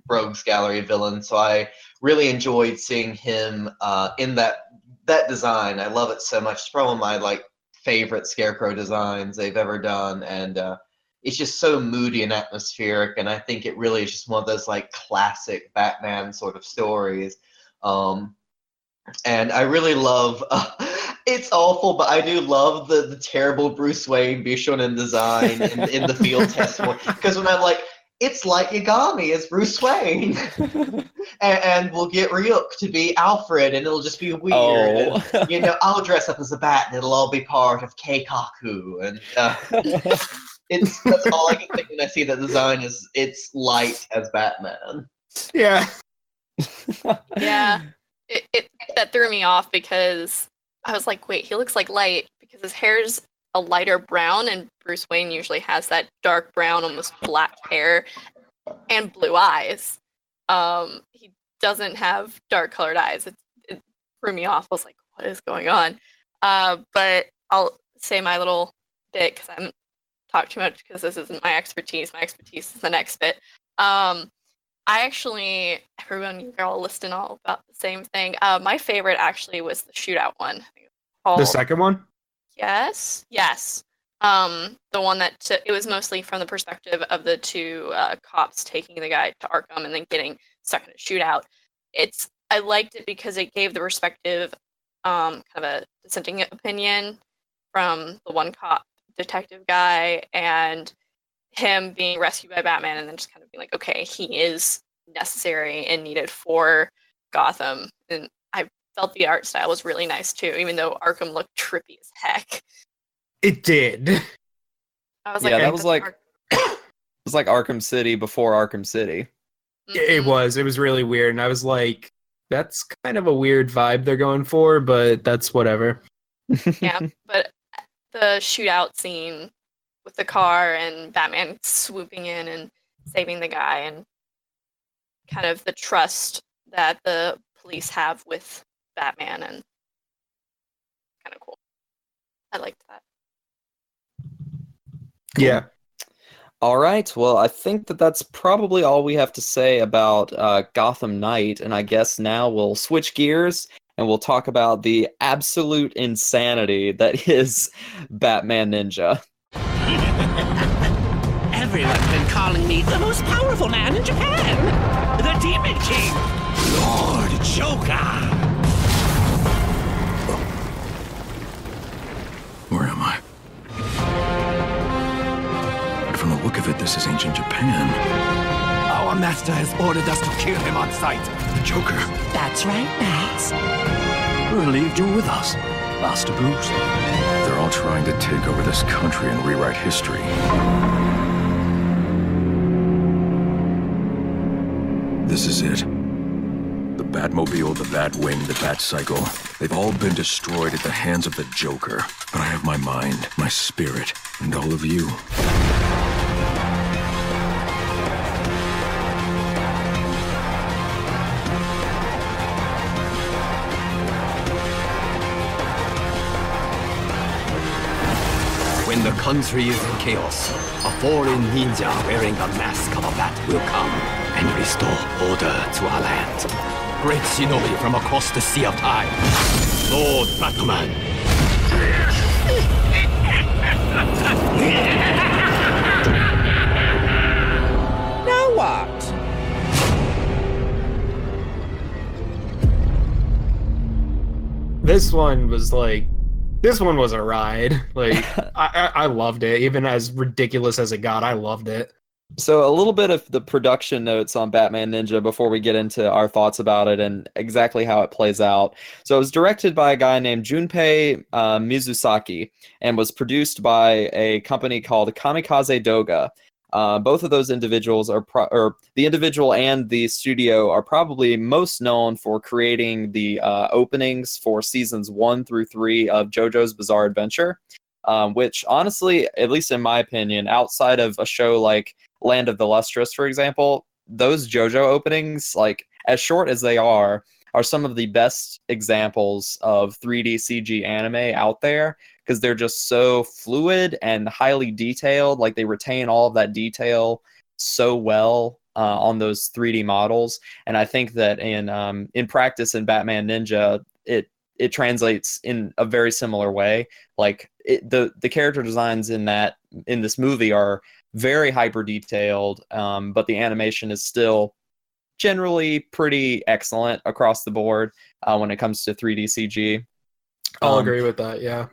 Rogues Gallery villains. So I really enjoyed seeing him uh, in that that design. I love it so much. It's probably my like favorite Scarecrow designs they've ever done, and uh, it's just so moody and atmospheric. And I think it really is just one of those like classic Batman sort of stories. Um, and I really love. Uh, it's awful, but I do love the the terrible Bruce Wayne Bishonen design in, in the field test. Because when I'm like, it's like Yagami as Bruce Wayne, and, and we'll get Ryuk to be Alfred, and it'll just be weird. Oh. And, you know, I'll dress up as a bat, and it'll all be part of Keikaku, and uh, it's that's all I can think when I see that design is it's light as Batman. Yeah. Yeah. It, it that threw me off because I was like, wait, he looks like light because his hair's a lighter brown, and Bruce Wayne usually has that dark brown, almost black hair and blue eyes. Um, he doesn't have dark colored eyes. It, it threw me off. I was like, what is going on? Uh, but I'll say my little bit because I haven't too much because this isn't my expertise. My expertise is the next bit. Um, I actually, everyone, you're all listing all about the same thing. Uh, my favorite actually was the shootout one. It's The second one? Yes, yes. Um, the one that t- it was mostly from the perspective of the two uh, cops taking the guy to Arkham and then getting stuck in a shootout. It's I liked it because it gave the perspective, um, kind of a dissenting opinion from the one cop detective guy and him being rescued by Batman and then just kind of being like, okay, he is necessary and needed for Gotham. And I felt the art style was really nice too, even though Arkham looked trippy as heck. It did. I was Yeah, like, that was like- Ark- It was like Arkham City before Arkham City. It Mhm. was. It was really weird. And I was like, that's kind of a weird vibe they're going for, but that's whatever. yeah, but the shootout scene with the car and Batman swooping in and saving the guy and kind of the trust that the police have with Batman and kind of cool. I liked that. Yeah. All right. Well, I think that that's probably all we have to say about uh, Gotham Knight, and I guess now we'll switch gears and we'll talk about the absolute insanity that is Batman Ninja. Everyone's been calling me the most powerful man in Japan. The Demon King. Lord Joker. Where am I? From the look of it, this is ancient Japan. Our master has ordered us to kill him on sight. The Joker. That's right, Max. We're relieved you're with us, Master Bruce. They're all trying to take over this country and rewrite history. This is it. The Batmobile, the Batwing, the Batcycle. They've all been destroyed at the hands of the Joker. But I have my mind, my spirit, and all of you. When the country is in chaos, a foreign ninja wearing the mask of a bat will come and restore order to our land. Great shinobi from across the sea of time, Lord Batman. now what? This one was like, this one was a ride. Like, I, I, loved it. Even as ridiculous as it got, I loved it. So, a little bit of the production notes on Batman Ninja before we get into our thoughts about it and exactly how it plays out. So, it was directed by a guy named Junpei uh, Mizusaki and was produced by a company called Kamikaze Doga. Uh, both of those individuals are, pro- or the individual and the studio are probably most known for creating the uh, openings for seasons one through three of JoJo's Bizarre Adventure. Um, which honestly, at least in my opinion, outside of a show like Land of the Lustrous, for example, those JoJo openings, like as short as they are, are some of the best examples of 3D CG anime out there because they're just so fluid and highly detailed. Like they retain all of that detail so well uh, on those 3D models, and I think that in um, in practice in Batman Ninja, it it translates in a very similar way. Like it, the the character designs in that in this movie are very hyper detailed, um, but the animation is still generally pretty excellent across the board uh, when it comes to 3D CG. I'll Um, agree with that. Yeah.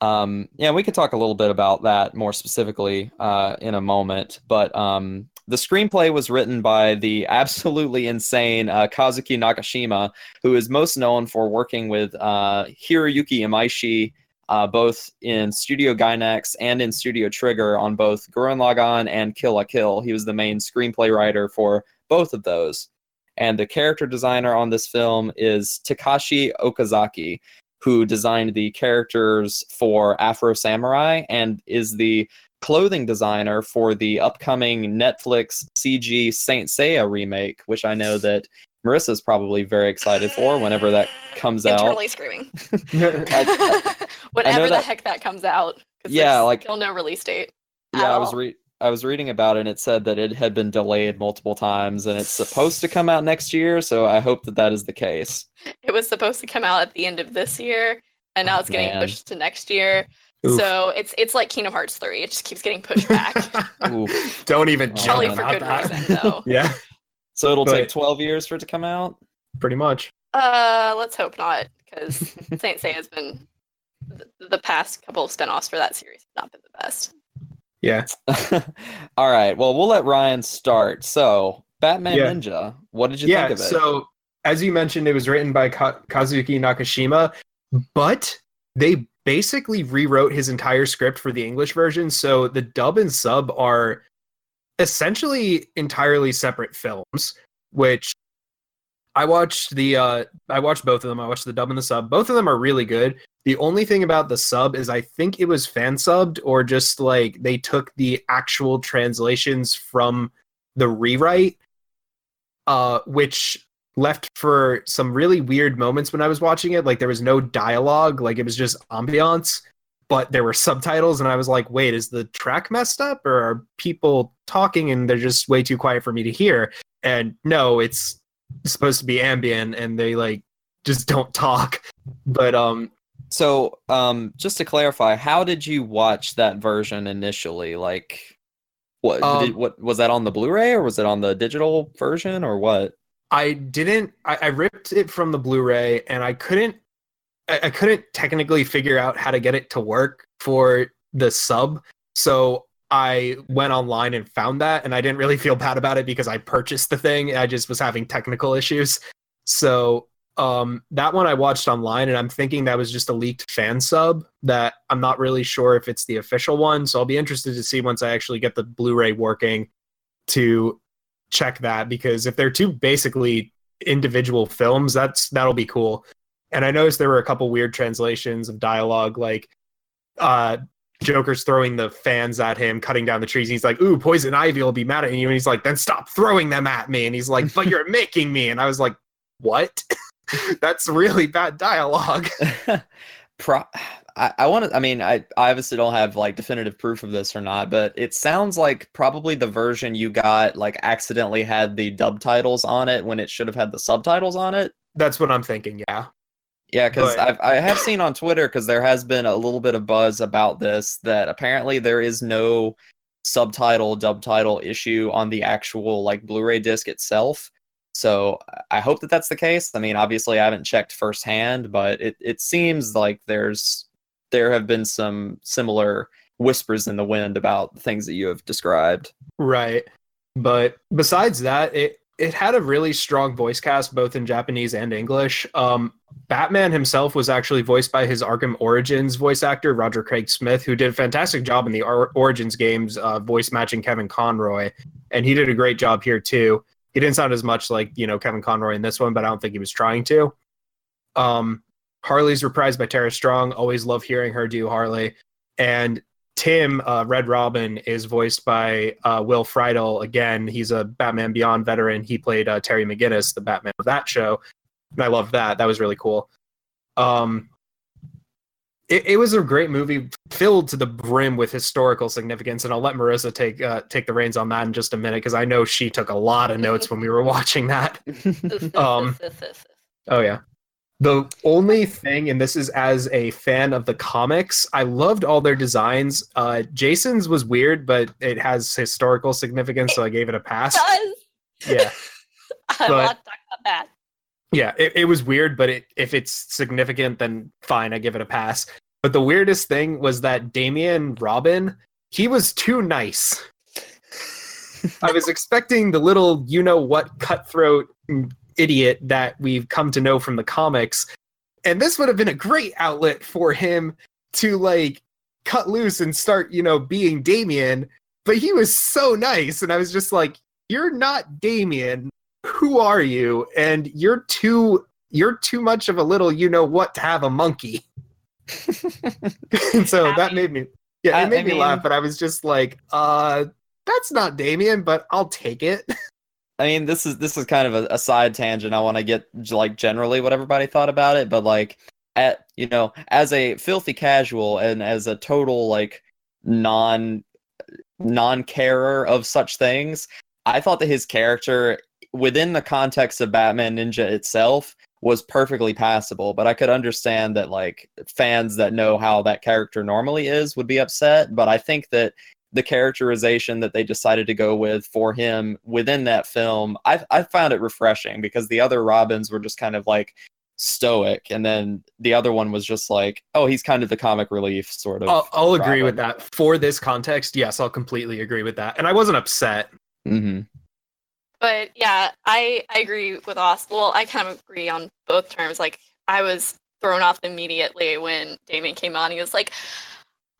um, yeah, we could talk a little bit about that more specifically uh, in a moment. But um, the screenplay was written by the absolutely insane uh, Kazuki Nakashima, who is most known for working with uh, Hiroyuki Imaishi, uh, both in Studio Gainax and in Studio Trigger on both Gurren Lagann and Kill la Kill. He was the main screenplay writer for both of those. And the character designer on this film is Takashi Okazaki, who designed the characters for Afro Samurai and is the clothing designer for the upcoming Netflix CG Saint Seiya remake, which I know that Marissa's probably very excited for whenever that comes out. Internally screaming. I- Whenever the that- heck that comes out. Yeah, like- still no release date. Yeah, I was re- I was reading about it and it said that it had been delayed multiple times and it's supposed to come out next year, so I hope that that is the case. It was supposed to come out at the end of this year, and now Oh, it's getting man. pushed to next year. Oof. So it's it's like Kingdom Hearts 3. It just keeps getting pushed back. Don't even Oh, joke for good that. reason, though. yeah, So it'll take 12 years for it to come out? pretty much. Uh, let's hope not, because Saint Seiya has been the, the past couple of spin-offs for that series have not been the best. Yeah. All right. Well, we'll let Ryan start. So, Batman Yeah. Ninja, what did you yeah. think of it? So as you mentioned, it was written by Ka- Kazuki Nakashima, but they basically rewrote his entire script for the English version. So the dub and sub are essentially entirely separate films, which I watched the uh I watched both of them. I watched the dub and the sub. Both of them are really good. The only thing about the sub is I think it was fan subbed or just like they took the actual translations from the rewrite uh which left for some really weird moments when I was watching it. Like there was no dialogue, like it was just ambiance, but there were subtitles, and I was like, wait, is the track messed up or are people talking and they're just way too quiet for me to hear? And no, it's supposed to be ambient and they like just don't talk. But um So, um, just to clarify, how did you watch that version initially? Like, what Um, did, what was that on the Blu-ray or was it on the digital version or what? I didn't. I, I ripped it from the Blu-ray, and I couldn't. I, I couldn't technically figure out how to get it to work for the sub. So I went online and found that, and I didn't really feel bad about it because I purchased the thing. I just was having technical issues. So um, that one I watched online, and I'm thinking that was just a leaked fan sub. That I'm not really sure if it's the official one. So I'll be interested to see once I actually get the Blu-ray working to check that because if they're two basically individual films, that's that'll be cool. And I noticed there were a couple weird translations of dialogue, like uh Joker's throwing the fans at him, cutting down the trees. He's like, "Ooh, poison ivy will be mad at you," and he's like, "Then stop throwing them at me." And he's like, "But you're making me." And I was like, "What?" that's really bad dialogue. Pro- I, I want to. I mean, I, I obviously don't have like definitive proof of this or not, but it sounds like probably the version you got like accidentally had the dub titles on it when it should have had the subtitles on it. That's what I'm thinking. Yeah. Yeah, because I have seen on Twitter because there has been a little bit of buzz about this that apparently there is no subtitle dub title issue on the actual like Blu-ray disc itself. So I hope that that's the case. I mean, obviously I haven't checked firsthand, but it it seems like there's there have been some similar whispers in the wind about things that you have described. Right. But besides that, it it had a really strong voice cast both in Japanese and English. Um, Batman himself was actually voiced by his Arkham Origins voice actor Roger Craig Smith, who did a fantastic job in the Or- Origins games, uh, voice matching Kevin Conroy, and he did a great job here too. He didn't sound as much like you know Kevin Conroy in this one, but I don't think he was trying to. Um, Harley's reprised by Tara Strong. Always love hearing her do Harley, and Tim, uh, Red Robin, is voiced by uh, Will Friedle. Again, he's a Batman Beyond veteran. He played uh, Terry McGinnis, the Batman of that show, and I love that. That was really cool. Um, it, it was a great movie, filled to the brim with historical significance, and I'll let Marissa take uh, take the reins on that in just a minute because I know she took a lot of notes when we were watching that. Um, Oh yeah. The only thing, and this is as a fan of the comics, I loved all their designs. Uh, Jason's was weird, but it has historical significance, so I gave it a pass. does. Yeah, I But- want to talk about that. yeah, it, it was weird, but it, if it's significant, then fine, I give it a pass. But the weirdest thing was that Damian Robin, he was too nice. I was expecting the little, you know what, cutthroat idiot that we've come to know from the comics. And this would have been a great outlet for him to like cut loose and start, you know, being Damian. But he was so nice. And I was just like, you're not Damian. Who are you? And you're too you're too much of a little you know what to have a monkey. and so that made me yeah, I- it made I me mean- laugh, but I was just like, uh that's not Damian, but I'll take it. I mean, this is this is kind of a, a side tangent. I want to get like generally what everybody thought about it, but like at you know, as a filthy casual and as a total like non non carer of such things, I thought that his character within the context of Batman Ninja itself was perfectly passable, but I could understand that like fans that know how that character normally is would be upset, but I think that the characterization that they decided to go with for him within that film, I I found it refreshing because the other Robins were just kind of like stoic, and then the other one was just like, oh, he's kind of the comic relief sort of. I'll, I'll agree with that. For this context, yes, I'll completely agree with that. And I wasn't upset. hmm But yeah, I I agree with Austin. Well, I kind of agree on both terms. Like I was thrown off immediately when Damian came on. He was like,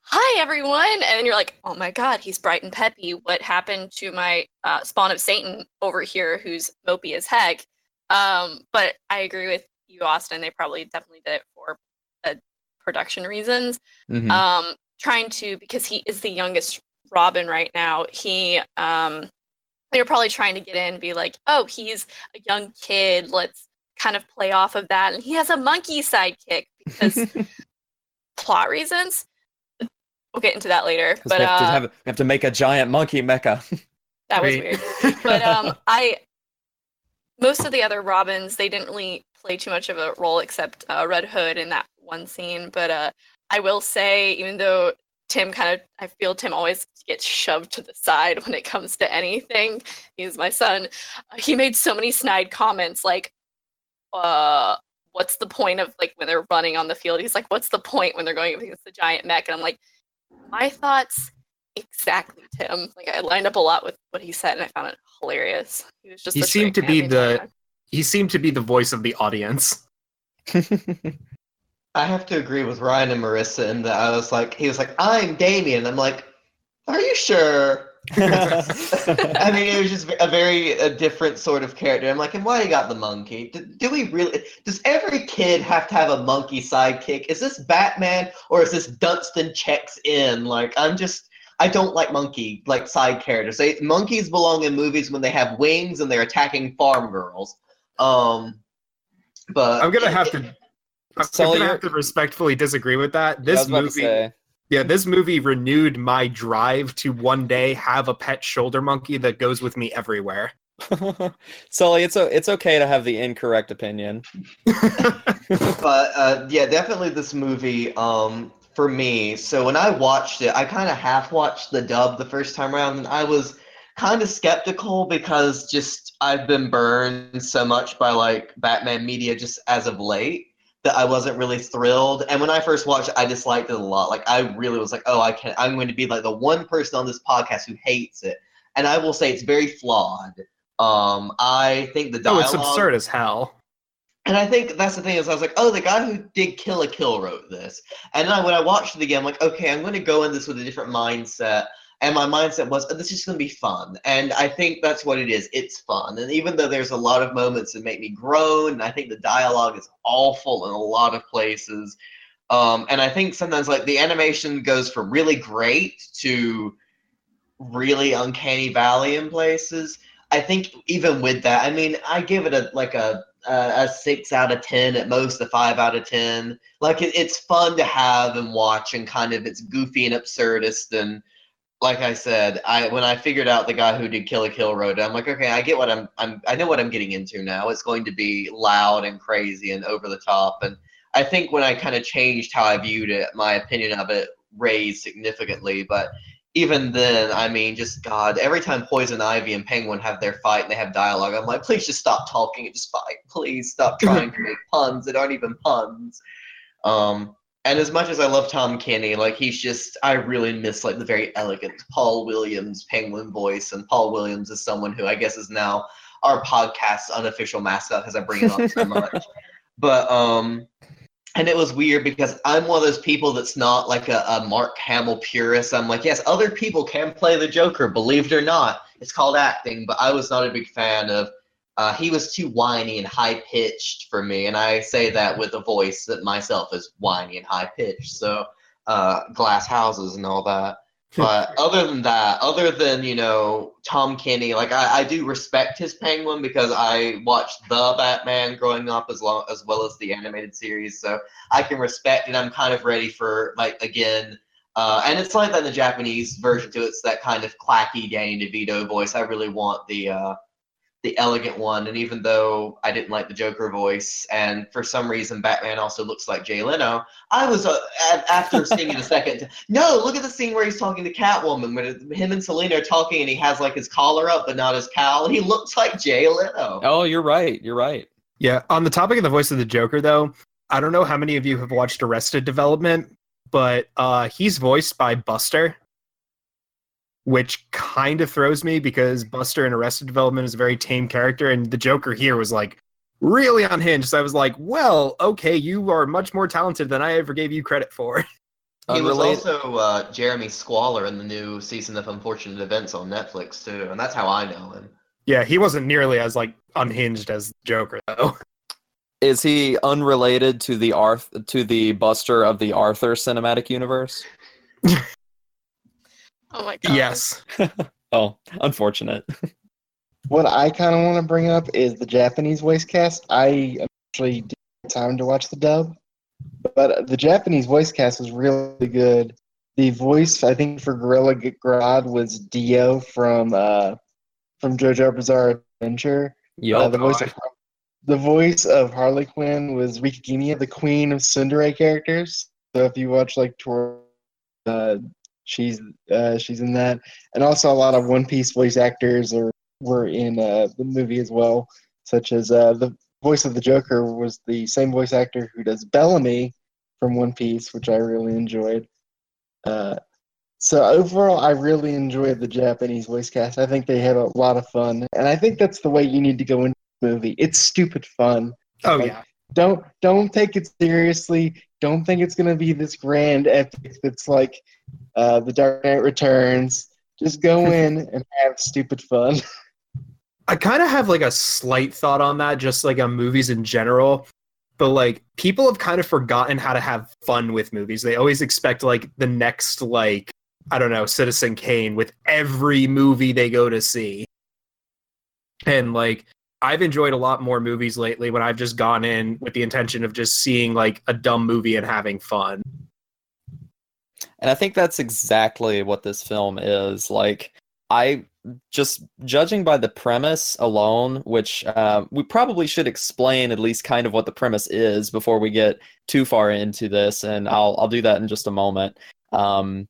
"Hi, everyone," and you're like, "Oh my God, he's bright and peppy." What happened to my uh, spawn of Satan over here, who's mopey as heck? Um, but I agree with you, Austin. They probably definitely did it for uh, production reasons hmm um trying to because he is the youngest robin right now he um they're probably trying to get in and be like oh he's a young kid let's kind of play off of that and he has a monkey sidekick because plot reasons we'll get into that later but we, have to uh have, we have to make a giant monkey mecha. that was weird. But um i most of the other robins they didn't really play too much of a role except uh, red hood in that one scene. But uh i will say even though tim kind of i feel tim always gets shoved to the side when it comes to anything. He's my son. Uh, he made so many snide comments like uh what's the point of like when they're running on the field? He's like what's the point when they're going against the giant mech? And i'm like my thoughts exactly tim like i lined up a lot with what he said and i found it hilarious he was just He seemed to be the- time. He seemed to be the voice of the audience. I have to agree with Ryan and Marissa in that I was like, he was like, I'm Damian. I'm like, are you sure? I mean, it was just a very a different sort of character. I'm like, and why you got the monkey? Do, do we really? Does every kid have to have a monkey sidekick? Is this Batman or is this Dunston Checks In? Like, I'm just, I don't like monkey like side characters. They, monkeys belong in movies when they have wings and they're attacking farm girls. Um, but I'm gonna have to. I'm Sully, gonna you're- have to respectfully disagree with that. This was movie, say. Yeah, this movie renewed my drive to one day have a pet shoulder monkey that goes with me everywhere. Sully, it's o- it's okay to have the incorrect opinion. but uh, yeah, definitely this movie. Um, for me, so when I watched it, I kind of half watched the dub the first time around, and I was kind of skeptical because just I've been burned so much by like Batman media just as of late that I wasn't really thrilled. And when I first watched it, I disliked it a lot. Like I really was like, oh, I can't. I'm going to be like the one person on this podcast who hates it. And I will say it's very flawed. Um, I think the dialogue. oh, it's absurd as hell. And I think that's the thing is I was like, oh, the guy who did Kill la Kill wrote this. And then when I watched it again, I'm like, okay, I'm going to go in this with a different mindset. And my mindset was, oh, this is going to be fun. And I think that's what it is. It's fun. And even though there's a lot of moments that make me groan, and I think the dialogue is awful in a lot of places, Um, and I think sometimes like the animation goes from really great to really uncanny valley in places. I think even with that, I mean, I give it a like a a, a six out of ten at most, a five out of ten. Like it, it's fun to have and watch, and kind of it's goofy and absurdist. And like I said, I when I figured out the guy who did Kill la Kill wrote it, I'm like, okay, I get what I'm I'm I know what I'm getting into now. It's going to be loud and crazy and over the top. And I think when I kind of changed how I viewed it, my opinion of it raised significantly. But even then, I mean, just God, every time Poison Ivy and Penguin have their fight and they have dialogue, I'm like, please just stop talking and just fight. Please stop trying to make puns that aren't even puns. Um, and as much as I love Tom Kenny, like he's just, I really miss like the very elegant Paul Williams Penguin voice, and Paul Williams is someone who I guess is now our podcast's unofficial mascot because I bring it on so much. But um, and it was weird because I'm one of those people that's not like a, a Mark Hamill purist. I'm like, yes, other people can play the Joker, believe it or not. It's called acting, but I was not a big fan of. Uh, he was too whiny and high pitched for me, and I say that with a voice that myself is whiny and high pitched. So, uh, glass houses and all that. But other than that, other than you know Tom Kenny, like I, I do respect his Penguin because I watched the Batman growing up as long as well as the animated series, so I can respect it. I'm kind of ready for like again, uh, and it's like that in the Japanese version too. It's that kind of clacky Danny DeVito voice. I really want the uh, the elegant one, and even though I didn't like the Joker voice, and for some reason Batman also looks like Jay Leno, I was uh, a- after seeing it a second. t- No, look at the scene where he's talking to Catwoman, when him and Selina are talking, and he has like his collar up but not his cowl. He looks like Jay Leno. Oh, you're right. You're right. Yeah. On the topic of the voice of the Joker, though, I don't know how many of you have watched Arrested Development, but uh, he's voiced by Buster, which kind of throws me because Buster in Arrested Development is a very tame character, and the Joker here was like really unhinged. So I was like, well, okay, you are much more talented than I ever gave you credit for. He was also uh, Jeremy Squaller in the new season of Unfortunate Events on Netflix too, and that's how I know him. yeah, he wasn't nearly as like unhinged as Joker though. Is he unrelated to the Arth to the Buster of the Arthur cinematic universe? Oh my god. yes. Oh, unfortunate. What I kind of want to bring up is the Japanese voice cast. I actually didn't have time to watch the dub, but the Japanese voice cast was really good. The voice, I think, for Gorilla Grodd was Dio from uh, from JoJo Bizarre Adventure. Uh, the voice of the voice of Harley Quinn was Rie Kugimiya, the queen of Tsundere characters. So if you watch like tour, uh, she's uh, she's in that, and also a lot of One Piece voice actors are were in uh, the movie as well, such as uh, the voice of the Joker was the same voice actor who does Bellamy from One Piece, which I really enjoyed. Uh, so overall, I really enjoyed the Japanese voice cast. I think they had a lot of fun, and I think that's the way you need to go into the movie. It's stupid fun. Oh Like, yeah. Don't don't take it seriously. Don't think it's gonna be this grand epic that's like uh, the Dark Knight Returns. Just go in and have stupid fun. I kind of have like a slight thought on that, just like on movies in general. But like people have kind of forgotten how to have fun with movies. They always expect like the next like I don't know, Citizen Kane with every movie they go to see. And like I've enjoyed a lot more movies lately when I've just gone in with the intention of just seeing like a dumb movie and having fun. And I think that's exactly what this film is. Like, I just judging by the premise alone, which uh, we probably should explain at least kind of what the premise is before we get too far into this, and I'll I'll do that in just a moment. Um,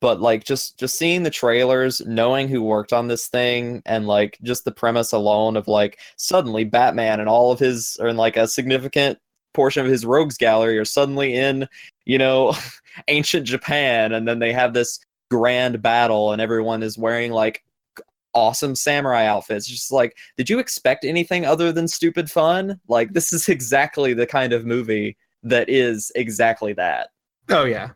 but like just just seeing the trailers, knowing who worked on this thing, and like just the premise alone of like suddenly Batman and all of his, or in like a significant portion of his rogues gallery are suddenly in, you know, ancient Japan, and then they have this grand battle, and everyone is wearing like awesome samurai outfits. It's just like, did you expect anything other than stupid fun? Like, this is exactly the kind of movie that is exactly that. Oh yeah.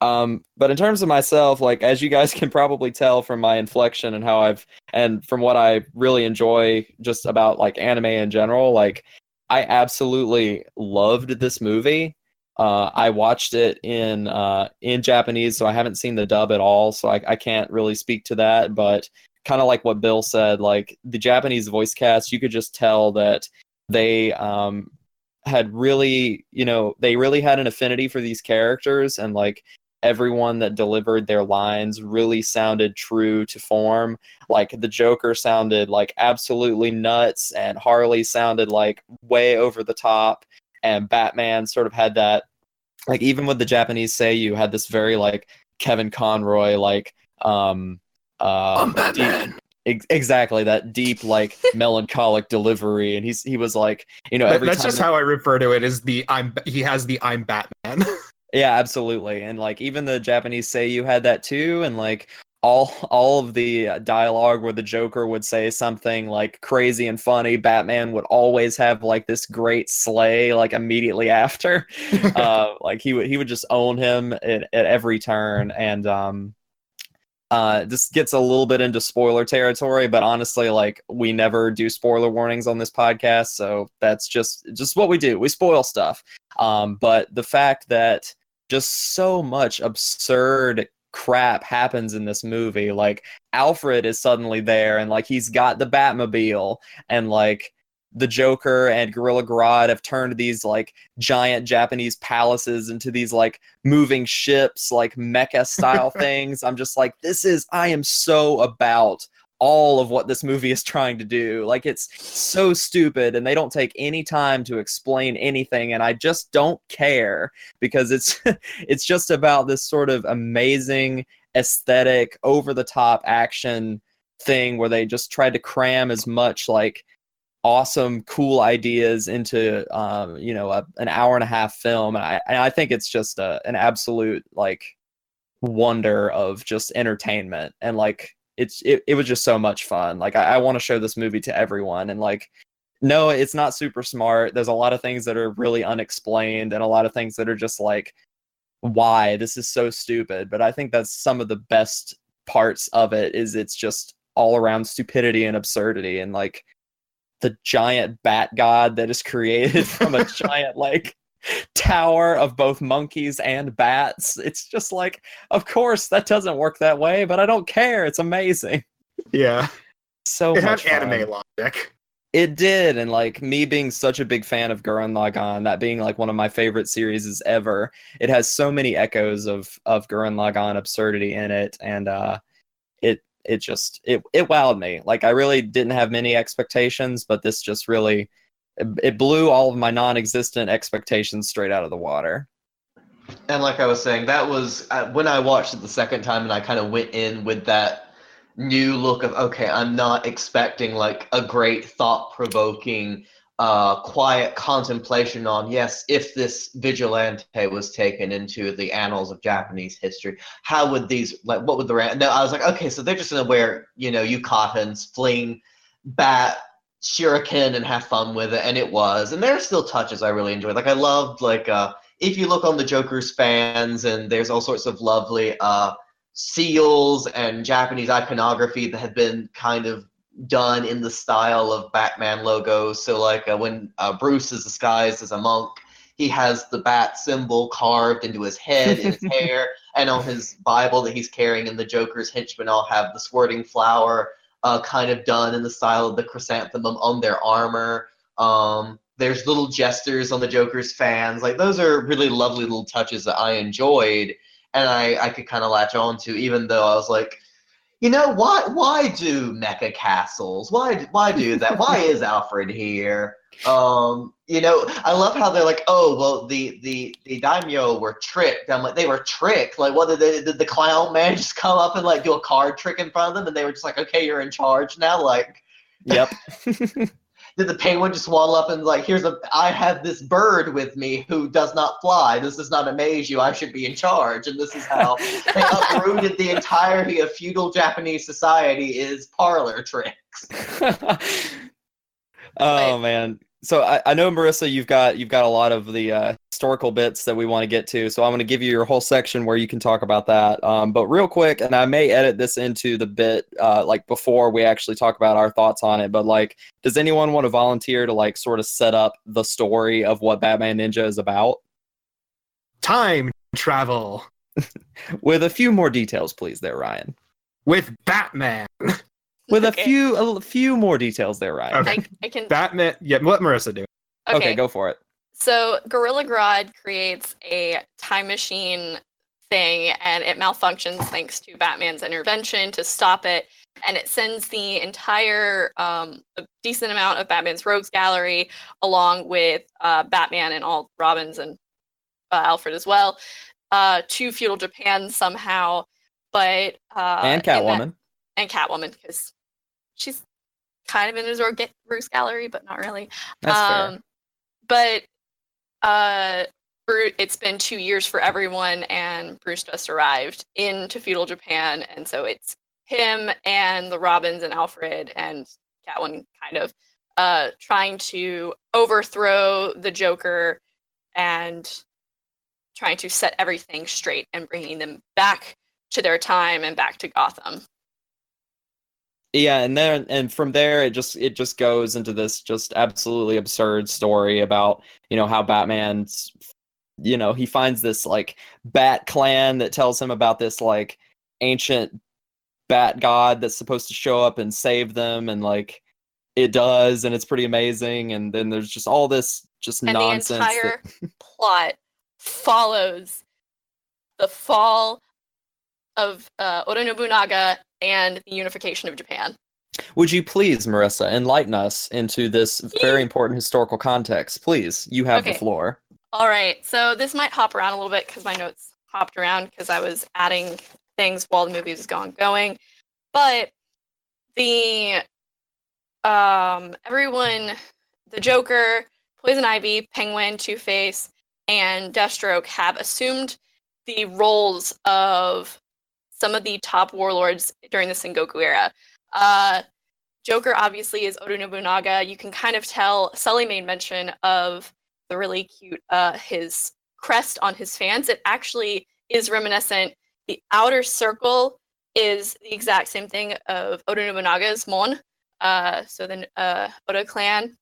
Um, but in terms of myself, like as you guys can probably tell from my inflection and how I've and from what I really enjoy just about like anime in general, like I absolutely loved this movie. Uh, I watched it in uh, in Japanese, so I haven't seen the dub at all, so I, I can't really speak to that. But kind of like what Bill said, like the Japanese voice cast, you could just tell that they um, had really, you know, they really had an affinity for these characters, and like everyone that delivered their lines really sounded true to form. Like the Joker sounded like absolutely nuts, and Harley sounded like way over the top, and Batman sort of had that, like even with the Japanese say you had this very like Kevin Conroy like um uh I'm Batman. Ex- exactly that deep like melancholic delivery and he's he was like you know every that's just how I refer to it. Is the I'm he has the I'm Batman. Yeah, absolutely. And like even the Japanese say you had that too and like all all of the uh, dialogue where the Joker would say something like crazy and funny, Batman would always have like this great sleigh like immediately after. uh like he would he would just own him at, at every turn and um uh this gets a little bit into spoiler territory but honestly like we never do spoiler warnings on this podcast so that's just just what we do we spoil stuff um but the fact that just so much absurd crap happens in this movie like alfred is suddenly there and like he's got the batmobile and like the Joker and Gorilla Grodd have turned these like giant Japanese palaces into these like moving ships, like mecha style things. I'm just like, this is, I am so about all of what this movie is trying to do. Like, it's so stupid, and they don't take any time to explain anything, and I just don't care because it's it's just about this sort of amazing aesthetic, over the top action thing where they just tried to cram as much like awesome, cool ideas into um, you know a, an hour and a half film, and I and I think it's just a, an absolute like wonder of just entertainment and like it's it, it was just so much fun. Like I, I want to show this movie to everyone, and like no, it's not super smart. There's a lot of things that are really unexplained, and a lot of things that are just like why this is so stupid. But I think that's some of the best parts of it is it's just all around stupidity and absurdity and like the giant bat god that is created from a giant like tower of both monkeys and bats. It's just like, of course, that doesn't work that way, but I don't care. It's amazing. yeah, So it much had fun. anime logic. It did, and like me being such a big fan of Gurren Lagann, that being like one of my favorite series ever, it has so many echoes of of Gurren Lagann absurdity in it, and uh, it it just it it wowed me. Like I really didn't have many expectations, but this just really it, blew all of my non-existent expectations straight out of the water. And like I was saying, that was uh, when I watched it the second time, and I kind of went in with that new look of okay, I'm not expecting like a great thought-provoking, uh, quiet contemplation on yes, if this vigilante was taken into the annals of Japanese history, how would these like what would the? No, I was like, okay, so they're just gonna wear you know yukatas, fling bat shuriken and have fun with it, and it was. And there are still touches I really enjoyed. Like I loved like uh if you look on the Joker's fans, and there's all sorts of lovely uh, seals and Japanese iconography that have been kind of done in the style of Batman logos. So, like uh, when uh, Bruce is disguised as a monk, he has the bat symbol carved into his head, in his hair, and on his Bible that he's carrying. And the Joker's henchmen all have the squirting flower uh, kind of done in the style of the chrysanthemum on their armor. Um, there's little gestures on the Joker's fans. Like those are really lovely little touches that I enjoyed and I, I could kind of latch on to, even though I was like, you know, why why do mecha castles? Why why do that? why is Alfred here? Um, you know, I love how they're like, oh, well, the the the daimyo were tricked. I'm like, they were tricked. Like, what did they, did the clown man just come up and like do a card trick in front of them, and they were just like, okay, you're in charge now. Like, Yep. did the penguin just waddle up and like, here's a, I have this bird with me who does not fly. This does not amaze you. I should be in charge. And this is how they uprooted the entirety of feudal Japanese society is parlor tricks. oh man. So I, I know Marissa, you've got you've got a lot of the uh, historical bits that we want to get to. So I'm going to give you your whole section where you can talk about that. Um, but real quick, and I may edit this into the bit uh, like before we actually talk about our thoughts on it. But like, does anyone want to volunteer to like sort of set up the story of what Batman Ninja is about? time travel With a few more details, please, there, Ryan. with Batman. With a few a few more details there, right? Okay. I, I can. Batman. Yeah, let Marissa do. Okay. okay, go for it. So Gorilla Grodd creates a time machine thing and it malfunctions thanks to Batman's intervention to stop it. And it sends the entire um, a decent amount of Batman's rogues gallery along with uh, Batman and all Robins and uh, Alfred as well uh, to feudal Japan somehow. But uh, and in that- Catwoman. and Catwoman because she's kind of in his rogues gallery, but not really. That's fair. Um, but uh, Bru- it's been two years for everyone, and Bruce just arrived into feudal Japan, and so it's him and the Robins and Alfred and Catwoman kind of uh, trying to overthrow the Joker and trying to set everything straight and bringing them back to their time and back to Gotham. Yeah, and then and from there it just it just goes into this just absolutely absurd story about, you know, how Batman's you know, he finds this like bat clan that tells him about this like ancient bat god that's supposed to show up and save them and like it does and it's pretty amazing and then there's just all this just and nonsense the that- entire plot follows the fall of uh, Oda Nobunaga and the unification of Japan. Would you please, Marissa, enlighten us into this very important historical context? Please, you have the Okay. floor. All right, so this might hop around a little bit because my notes hopped around because I was adding things while the movie was going going. But the um everyone, the Joker, Poison Ivy, Penguin, Two Face, and Deathstroke have assumed the roles of some of the top warlords during the Sengoku era. Uh, Joker obviously is Oda Nobunaga. You can kind of tell. Sully made mention of the really cute uh, his crest on his fans. It actually is reminiscent. The outer circle is the exact same thing of Oda Nobunaga's Mon. Uh, so the uh, Oda clan,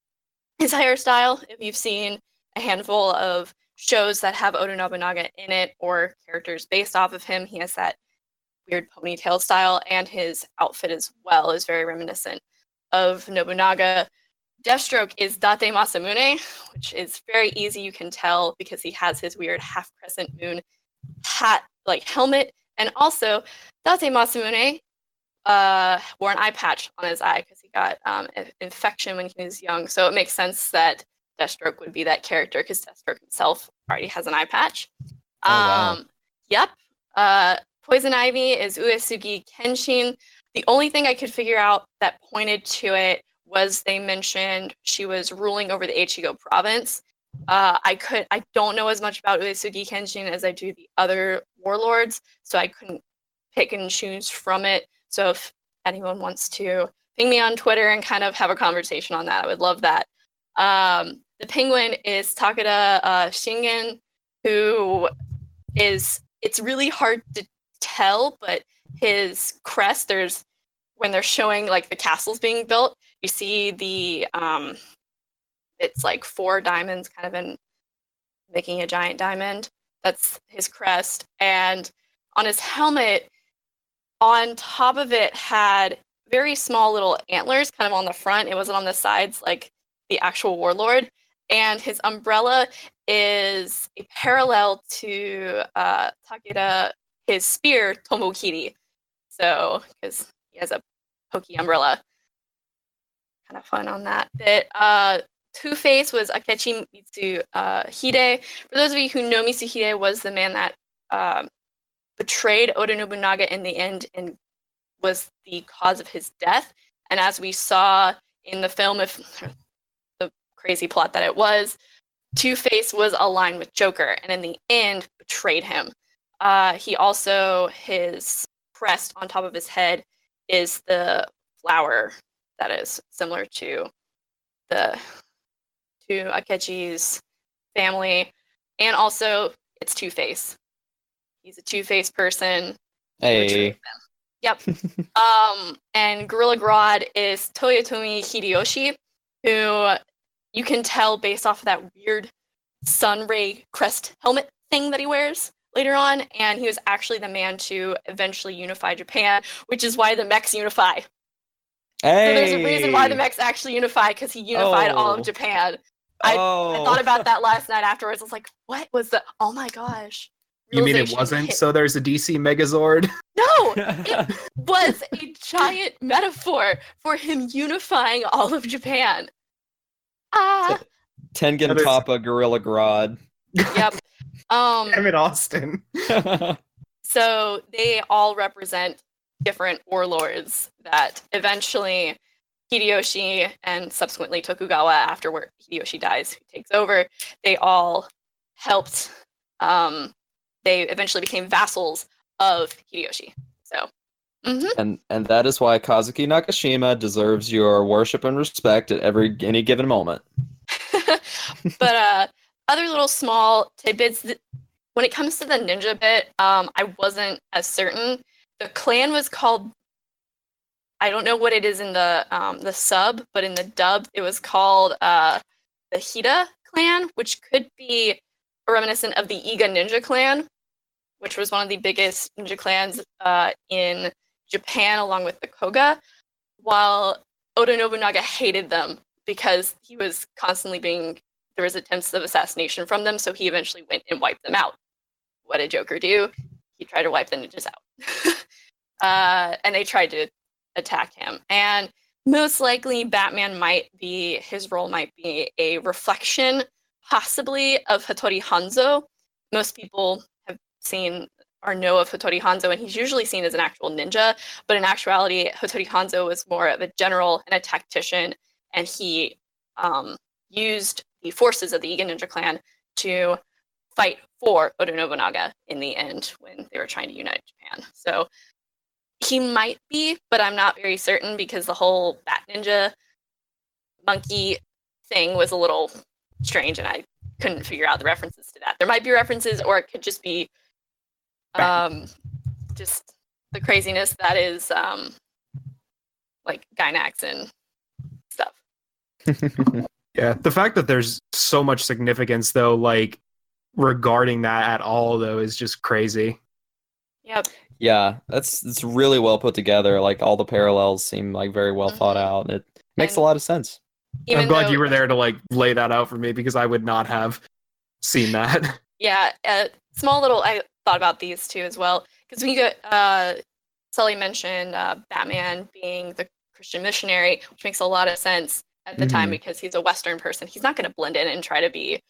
his hairstyle. If you've seen a handful of shows that have Oda Nobunaga in it or characters based off of him, he has that weird ponytail style, and his outfit as well is very reminiscent of Nobunaga. Deathstroke is Date Masamune, which is very easy. You can tell because he has his weird half crescent moon hat, like helmet, and also Date Masamune uh, wore an eye patch on his eye because he got um, an infection when he was young. So it makes sense that Deathstroke would be that character because Deathstroke himself already has an eye patch. Oh, wow. Um, Yep. Uh, Poison Ivy is Uesugi Kenshin. The only thing I could figure out that pointed to it was they mentioned she was ruling over the Echigo province. Uh, I could I don't know as much about Uesugi Kenshin as I do the other warlords, so I couldn't pick and choose from it. So if anyone wants to ping me on Twitter and kind of have a conversation on that, I would love that. Um, the penguin is Takeda uh, Shingen, who is it's really hard to tell, but his crest, there's when they're showing like the castles being built, you see the um it's like four diamonds kind of in making a giant diamond. That's his crest. And on his helmet, on top of it had very small little antlers kind of on the front. It wasn't on the sides like the actual warlord. And his umbrella is a parallel to uh, Takeda, his spear, Tomokiri. So, because he has a pokey umbrella. Kind of fun on that bit. Uh, Two Face was Akechi Mitsu uh, Hide. For those of you who know, Mitsu Hide was the man that um, betrayed Oda Nobunaga in the end and was the cause of his death. And as we saw in the film, if the crazy plot that it was, Two Face was aligned with Joker, and in the end, betrayed him. Uh, he also his crest on top of his head is the flower that is similar to the to Akechi's family, and also it's Two Face. He's a Two Face person. Hey, Yep. um, and Gorilla Grodd is Toyotomi Hideyoshi, who you can tell based off of that weird sun ray crest helmet thing that he wears later on, and he was actually the man to eventually unify Japan, which is why the mechs unify. So there's a reason why the mechs actually unify because he unified all Oh. of Japan. I- oh. I thought about that last night afterwards. I was like, what was the? Oh my gosh. You mean it wasn't? hit- So there's a DC Megazord. No, it was a giant metaphor for him unifying all of Japan. Ah, Tengen That is- Toppa Gorilla Grodd. yep. Um, Damn it, Austin. so they all represent different warlords that eventually Hideyoshi and subsequently Tokugawa, after where Hideyoshi dies, who takes over, they all helped. Um, they eventually became vassals of Hideyoshi. So, mhm. and and that is why Kazuki Nakashima deserves your worship and respect at every any given moment. but uh, other little small tidbits. th- When it comes to the ninja bit, um, I wasn't as certain. The clan was called. I don't know what it is in the um, the sub, but in the dub, it was called uh, the Hida clan, which could be reminiscent of the Iga Ninja clan, which was one of the biggest ninja clans uh, in Japan, along with the Koga. While Oda Nobunaga hated them because he was constantly being there was attempts of assassination from them, so he eventually went and wiped them out. What did Joker do? He tried to wipe the ninjas out. uh, and they tried to attack him. And most likely Batman might be his role might be a reflection, possibly, of Hattori Hanzo. Most people have seen or know of Hattori Hanzo, and he's usually seen as an actual ninja, but in actuality, Hattori Hanzo was more of a general and a tactician, and he um, used the forces of the Iga Ninja clan to fight for Oda Nobunaga in the end when they were trying to unite Japan. So he might be, but I'm not very certain because the whole Bat Ninja monkey thing was a little strange and I couldn't figure out the references to that. There might be references or it could just be um just the craziness that is um like Gainax and stuff. Yeah, the fact that there's so much significance though, like regarding that at all though, is just crazy. Yep. Yeah, that's it's really well put together. Like all the parallels seem like very well thought Mhm. out. It makes a lot of sense. I'm glad though- you were there to like lay that out for me because I would not have seen that. Yeah, a small little. I thought about these two as well because when you get uh, Sully mentioned uh, Batman being the Christian missionary, which makes a lot of sense at the time Mhm. because he's a Western person. He's not going to blend in and try to be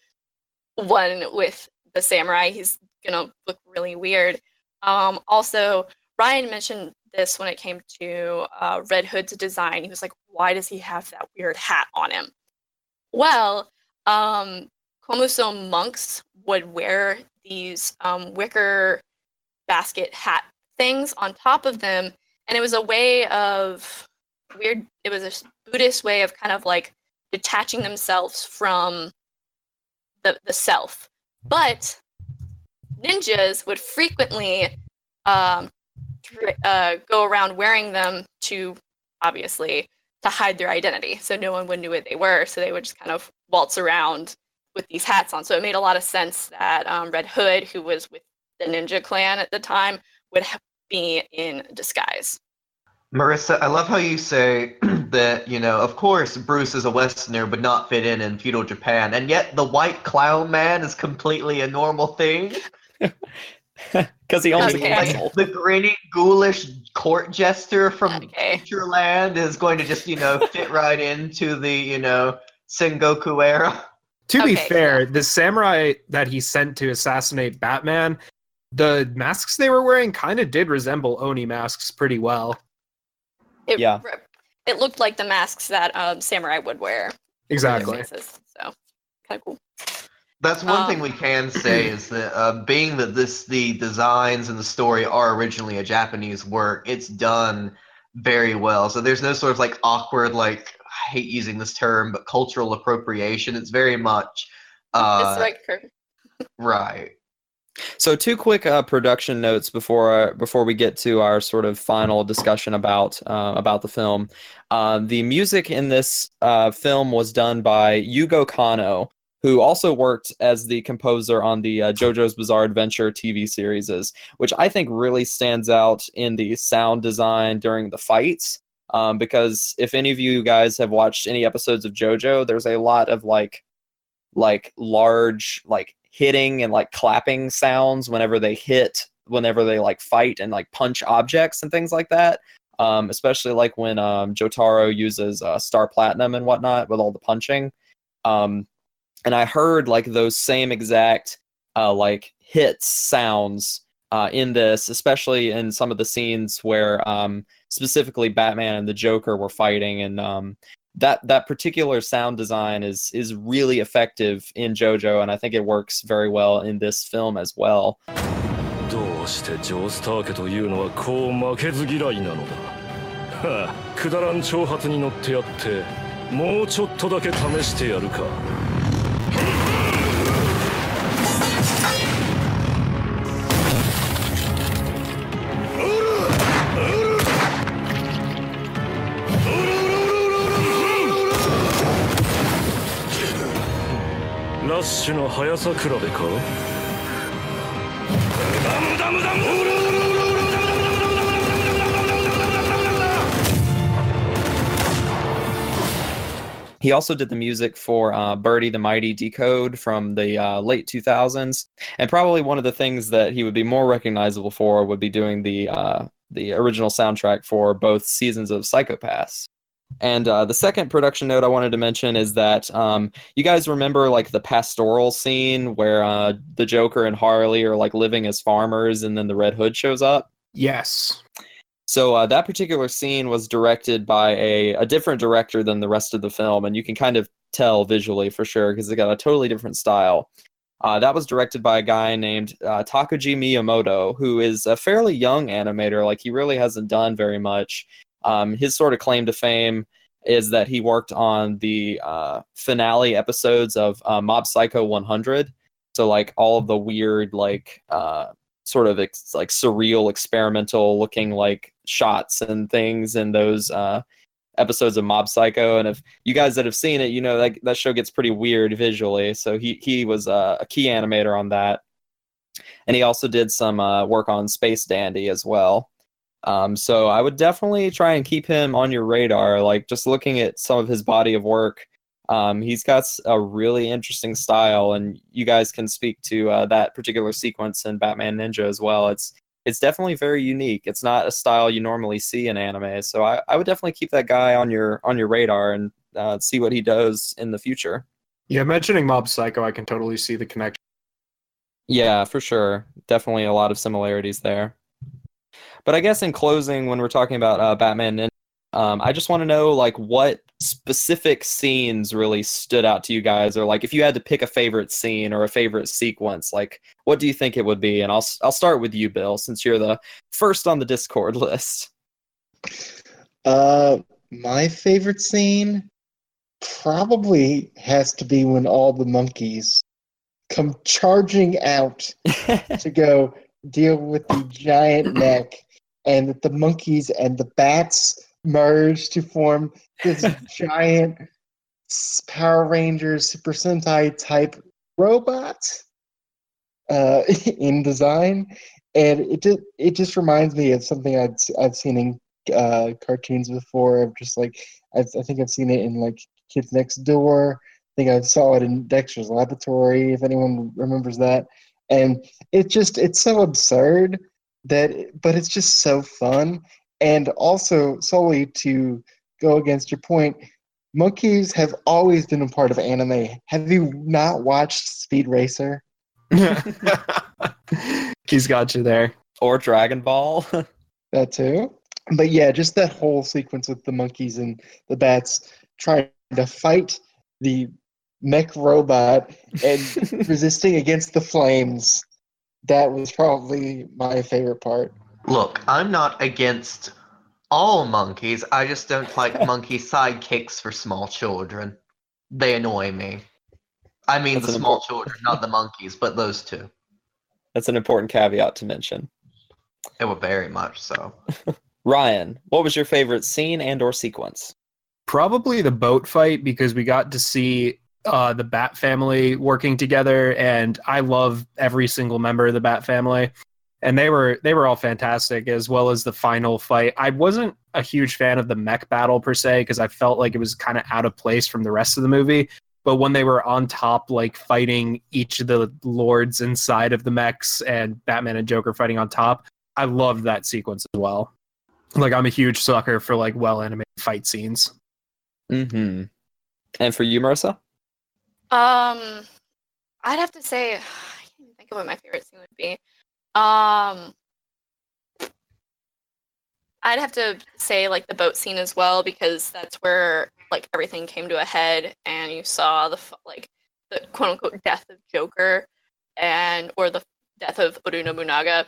one with the samurai. He's going to look really weird. Um, also, Ryan mentioned this when it came to uh, Red Hood's design. He was like, "Why does he have that weird hat on him?" Well, um, Komuso monks would wear these um, wicker basket hat things on top of them, and it was a way of weird. It was a Buddhist way of kind of like detaching themselves from the the self. But ninjas would frequently um, uh, go around wearing them to obviously to hide their identity, so no one would know what they were. So they would just kind of waltz around with these hats on. So it made a lot of sense that um, Red Hood, who was with the Ninja Clan at the time, would be in disguise. Marissa, I love how you say that, you know, of course Bruce is a Westerner would not fit in in feudal Japan, and yet the white clown man is completely a normal thing. Because he owns Okay. a Like, the grinning, ghoulish court jester from Okay. Future Land is going to just, you know, fit right into the, you know, Sengoku era. To be Okay, fair, the samurai that he sent to assassinate Batman, the masks they were wearing kind of did resemble Oni masks pretty well. It, Yeah. re- It looked like the masks that um, samurai would wear. Exactly. faces, So kind of cool. That's one thing Um, we can say is that uh, being that this the designs and the story are originally a Japanese work, it's done very well. So there's no sort of like awkward like I hate using this term, but cultural appropriation. It's very much uh, It's like cur- right. So two quick uh, production notes before uh, before we get to our sort of final discussion about uh, about the film. Um, the music in this uh, film was done by Yugo Kanno, who also worked as the composer on the uh, JoJo's Bizarre Adventure TV series, which I think really stands out in the sound design during the fights. Um, because if any of you guys have watched any episodes of JoJo, there's a lot of like, like large like hitting and like clapping sounds whenever they hit, whenever they like fight and like punch objects and things like that. Um, especially like when um, Jotaro uses uh, Star Platinum and whatnot with all the punching. Um, and I heard like those same exact uh, like hits sounds uh, in this, especially in some of the scenes where um, specifically Batman and the Joker were fighting, and um, that that particular sound design is is really effective in JoJo, and I think it works very well in this film as well. どうしてジョースター家というのはこう負けず嫌いなのだはあくだらん挑発に乗ってやってもうちょっとだけ試してやるか He also did the music for uh, Birdy the Mighty Decode from the uh, late 2000s. And probably one of the things that he would be more recognizable for would be doing the, uh, the original soundtrack for both seasons of Psycho-Pass. And uh, the second production note I wanted to mention is that um, you guys remember like the pastoral scene where uh, the Joker and Harley are like living as farmers, and then the Red Hood shows up. Yes. So uh, that particular scene was directed by a, a different director than the rest of the film, and you can kind of tell visually for sure because it got a totally different style. Uh, that was directed by a guy named uh, Takuji Miyamoto, who is a fairly young animator. Like he really hasn't done very much. Um, his sort of claim to fame is that he worked on the uh, finale episodes of uh, Mob Psycho 100. So like all of the weird like uh, sort of ex- like surreal experimental looking like shots and things in those uh, episodes of Mob Psycho. And if you guys that have seen it, you know that that show gets pretty weird visually. So he he was uh, a key animator on that, and he also did some uh, work on Space Dandy as well. Um, so I would definitely try and keep him on your radar. Like just looking at some of his body of work, um, he's got a really interesting style, and you guys can speak to uh, that particular sequence in Batman Ninja as well. It's it's definitely very unique. It's not a style you normally see in anime, so I, I would definitely keep that guy on your on your radar and uh, see what he does in the future. Yeah, mentioning Mob Psycho, I can totally see the connection. Yeah, for sure. Definitely a lot of similarities there. But I guess in closing, when we're talking about uh, Batman Ninja, um, I just want to know like what specific scenes really stood out to you guys, or like if you had to pick a favorite scene or a favorite sequence, like what do you think it would be? And I'll I'll start with you, Bill, since you're the first on the Discord list. Uh, my favorite scene probably has to be when all the monkeys come charging out to go deal with the giant neck, and that the monkeys and the bats merge to form this giant Power Rangers Super Sentai type robot uh, in design, and it just it just reminds me of something I'd s- I've seen in uh, cartoons before. Of just like I, I think I've seen it in like Kids Next Door. I think I saw it in Dexter's Laboratory. If anyone remembers that, and it just it's so absurd that, but it's just so fun. And also solely to go against your point, monkeys have always been a part of anime. Have you not watched Speed Racer? He's got you there. Or Dragon Ball. That too. But yeah, just that whole sequence with the monkeys and the bats trying to fight the mech robot and resisting against the flames. That was probably my favorite part. Look, I'm not against all monkeys. I just don't like monkey sidekicks for small children. They annoy me. I mean That's the small important- children, not the monkeys, but those two. That's an important caveat to mention. It were very much so. Ryan, what was your favorite scene and or sequence? Probably the boat fight because we got to see uh, the Bat family working together, and I love every single member of the Bat family. And they were they were all fantastic, as well as the final fight. I wasn't a huge fan of the mech battle per se because I felt like it was kind of out of place from the rest of the movie. But when they were on top, like fighting each of the lords inside of the mechs, and Batman and Joker fighting on top, I loved that sequence as well. Like I'm a huge sucker for like well animated fight scenes. Mm-hmm. And for you, Marissa? Um, I'd have to say, I can't even think of what my favorite scene would be. Um, I'd have to say like the boat scene as well because that's where like everything came to a head and you saw the like the quote unquote death of Joker and or the death of Oda Nobunaga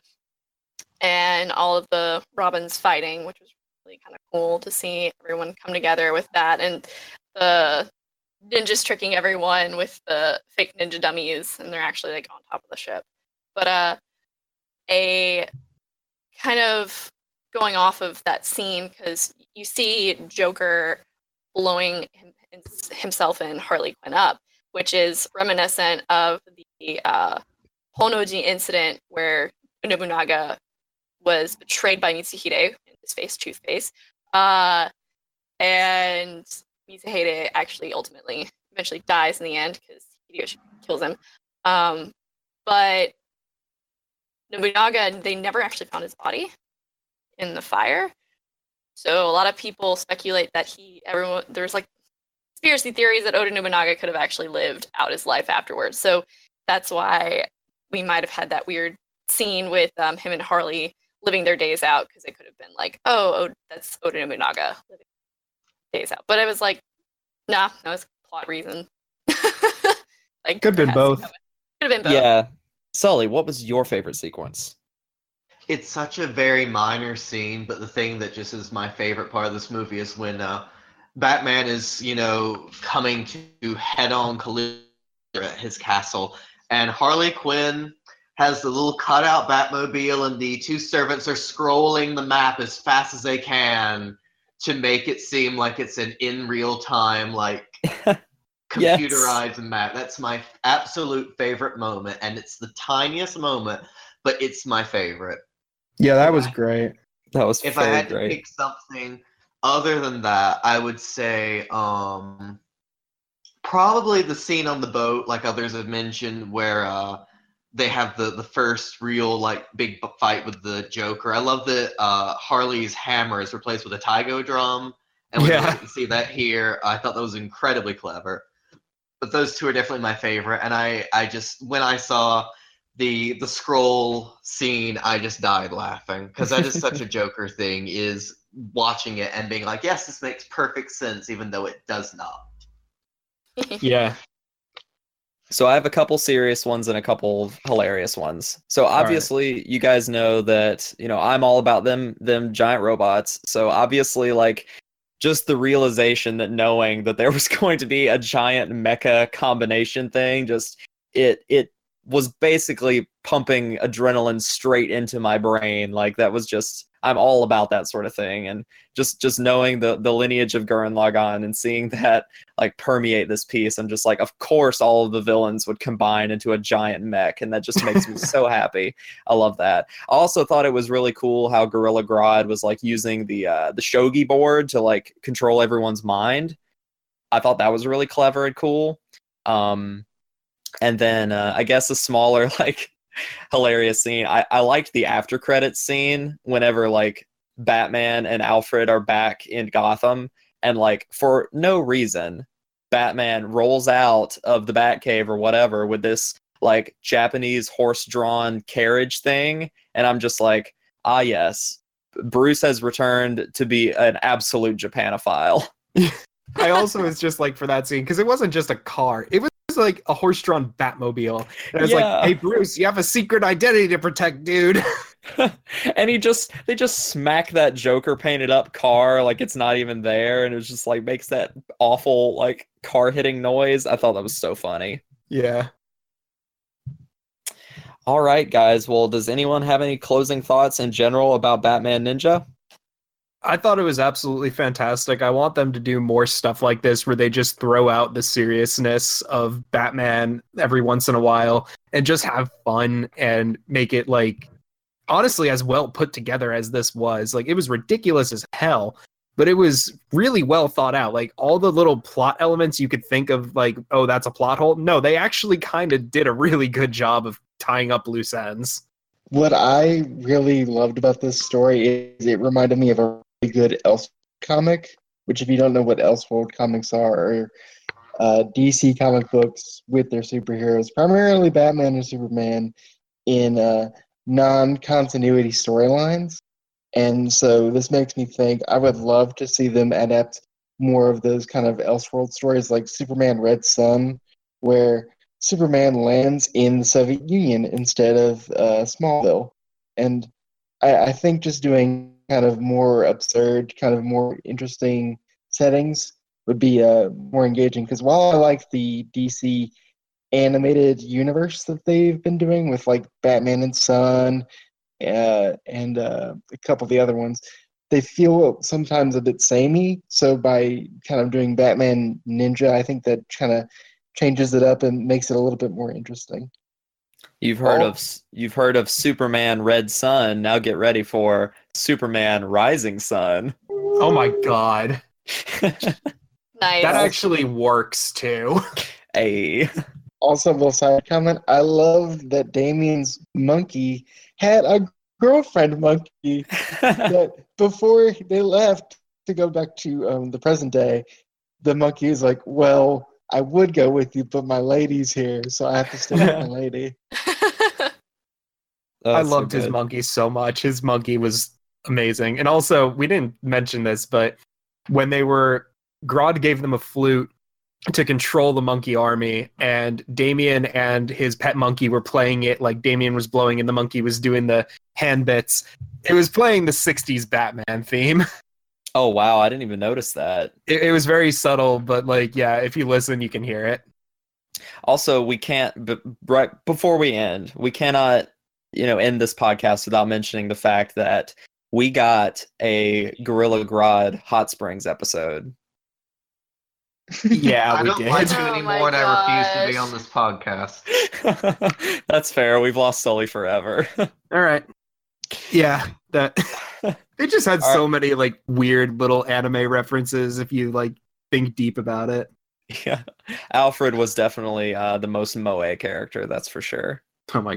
and all of the Robins fighting, which was really kind of cool to see everyone come together with that and the ninjas tricking everyone with the fake ninja dummies and they're actually like on top of the ship. But uh a kind of going off of that scene because you see Joker blowing him, himself and Harley Quinn up, which is reminiscent of the uh, Honnoji incident where Nobunaga was betrayed by Mitsuhide, in his face, Two Face, uh, and Mitsuhide actually ultimately eventually dies in the end because Hideyoshi kills him. Um, but Nobunaga, they never actually found his body in the fire. So a lot of people speculate that he, everyone, there's like conspiracy theories that Oda Nobunaga could have actually lived out his life afterwards. So that's why we might have had that weird scene with um, him and Harley living their days out because it could have been like, oh, oh, that's Oda Nobunaga living days out. But it was like, nah, that was plot reason. like Could have been both. Could have been both. Yeah. Sully, what was your favorite sequence? It's such a very minor scene, but the thing that just is my favorite part of this movie is when uh, Batman is, you know, coming to head-on collision at his castle, and Harley Quinn has the little cutout Batmobile, and the two servants are scrolling the map as fast as they can to make it seem like it's an in real time, like Yes. computerized map. That's my absolute favorite moment, and it's the tiniest moment, but it's my favorite. Yeah, that was great. That was If I very had to pick something other than that, I would say um probably the scene on the boat, like others have mentioned, where uh they have the the first real like big fight with the Joker. I love that uh Harley's hammer is replaced with a taiko drum, and we Yeah. can see that here. I thought that was incredibly clever. But those two are definitely my favorite, and I I just when I saw the the scroll scene, I just died laughing because that is such a Joker thing. Is watching it and being like, yes, this makes perfect sense, even though it does not. Yeah. So I have a couple serious ones and a couple hilarious ones. So right. obviously you guys know that, you know, I'm all about them them giant robots. So obviously like just the realization that knowing that there was going to be a giant mecha combination thing just it it was basically pumping adrenaline straight into my brain like that was just I'm all about that sort of thing. And just just knowing the the lineage of Gurren Lagann and seeing that like permeate this piece I'm just like of course all of the villains would combine into a giant mech and that just makes me so happy. I love that. I also thought it was really cool how Gorilla Grodd was like using the uh the shogi board to like control everyone's mind. I thought that was really clever and cool. Um and then uh, I guess a smaller like hilarious scene. I, I liked the after credits scene whenever like Batman and Alfred are back in Gotham and like for no reason Batman rolls out of the Batcave or whatever with this like Japanese horse-drawn carriage thing and I'm just like ah yes Bruce has returned to be an absolute Japanophile. I also was just like for that scene because it wasn't just a car; it was like a horse-drawn Batmobile. And I was Yeah. like, "Hey, Bruce, you have a secret identity to protect, dude." and he just they just smack that Joker painted up car like it's not even there, and it just like makes that awful like car hitting noise. I thought that was so funny. yeah. All right, guys. Well, does anyone have any closing thoughts in general about Batman Ninja? I thought it was absolutely fantastic. I want them to do more stuff like this where they just throw out the seriousness of Batman every once in a while and just have fun and make it like honestly as well put together as this was. Like it was ridiculous as hell, but it was really well thought out. Like all the little plot elements you could think of like oh that's a plot hole. No, they actually kind of did a really good job of tying up loose ends. What I really loved about this story is it reminded me of a good Elseworld comic, which if you don't know what Elseworld comics are, are uh, DC comic books with their superheroes, primarily Batman and Superman, in uh, non-continuity storylines. And so this makes me think I would love to see them adapt more of those kind of Elseworld stories like Superman Red Sun, where Superman lands in the Soviet Union instead of uh, Smallville. And I, I think just doing kind of more absurd, kind of more interesting settings would be uh, more engaging. Because while I like the DC animated universe that they've been doing with like Batman and Son uh, and uh, a couple of the other ones, they feel sometimes a bit samey. So by kind of doing Batman Ninja, I think that kind of changes it up and makes it a little bit more interesting. You've heard Oh. of you've heard of Superman Red Sun. Now get ready for Superman Rising Sun. Oh my god. Nice. That actually works too. a Also, a little side comment. I love that Damian's monkey had a girlfriend monkey that before they left to go back to um, the present day, the monkey is like, "Well, I would go with you, but my lady's here, so I have to stay with my lady." I That's so loved his monkey so much. His monkey was amazing. And also, we didn't mention this, but when they were Grodd gave them a flute to control the monkey army, and Damian and his pet monkey were playing it like Damian was blowing and the monkey was doing the hand bits. It was playing the 60s Batman theme. Oh wow, I didn't even notice that. It, it was very subtle, but like, yeah, if you listen, you can hear it. Also, we can't b- right before we end, we cannot, you know, end this podcast without mentioning the fact that we got a Gorilla Grodd Hot Springs episode. Yeah, I we don't did. like you Oh anymore, my and I refuse to be on this podcast. That's fair. We've lost Sully forever. All right. Yeah, that it just had All so many like weird little anime references if you like think deep about it. yeah, Alfred was definitely uh, the most moe character. That's for sure. Oh my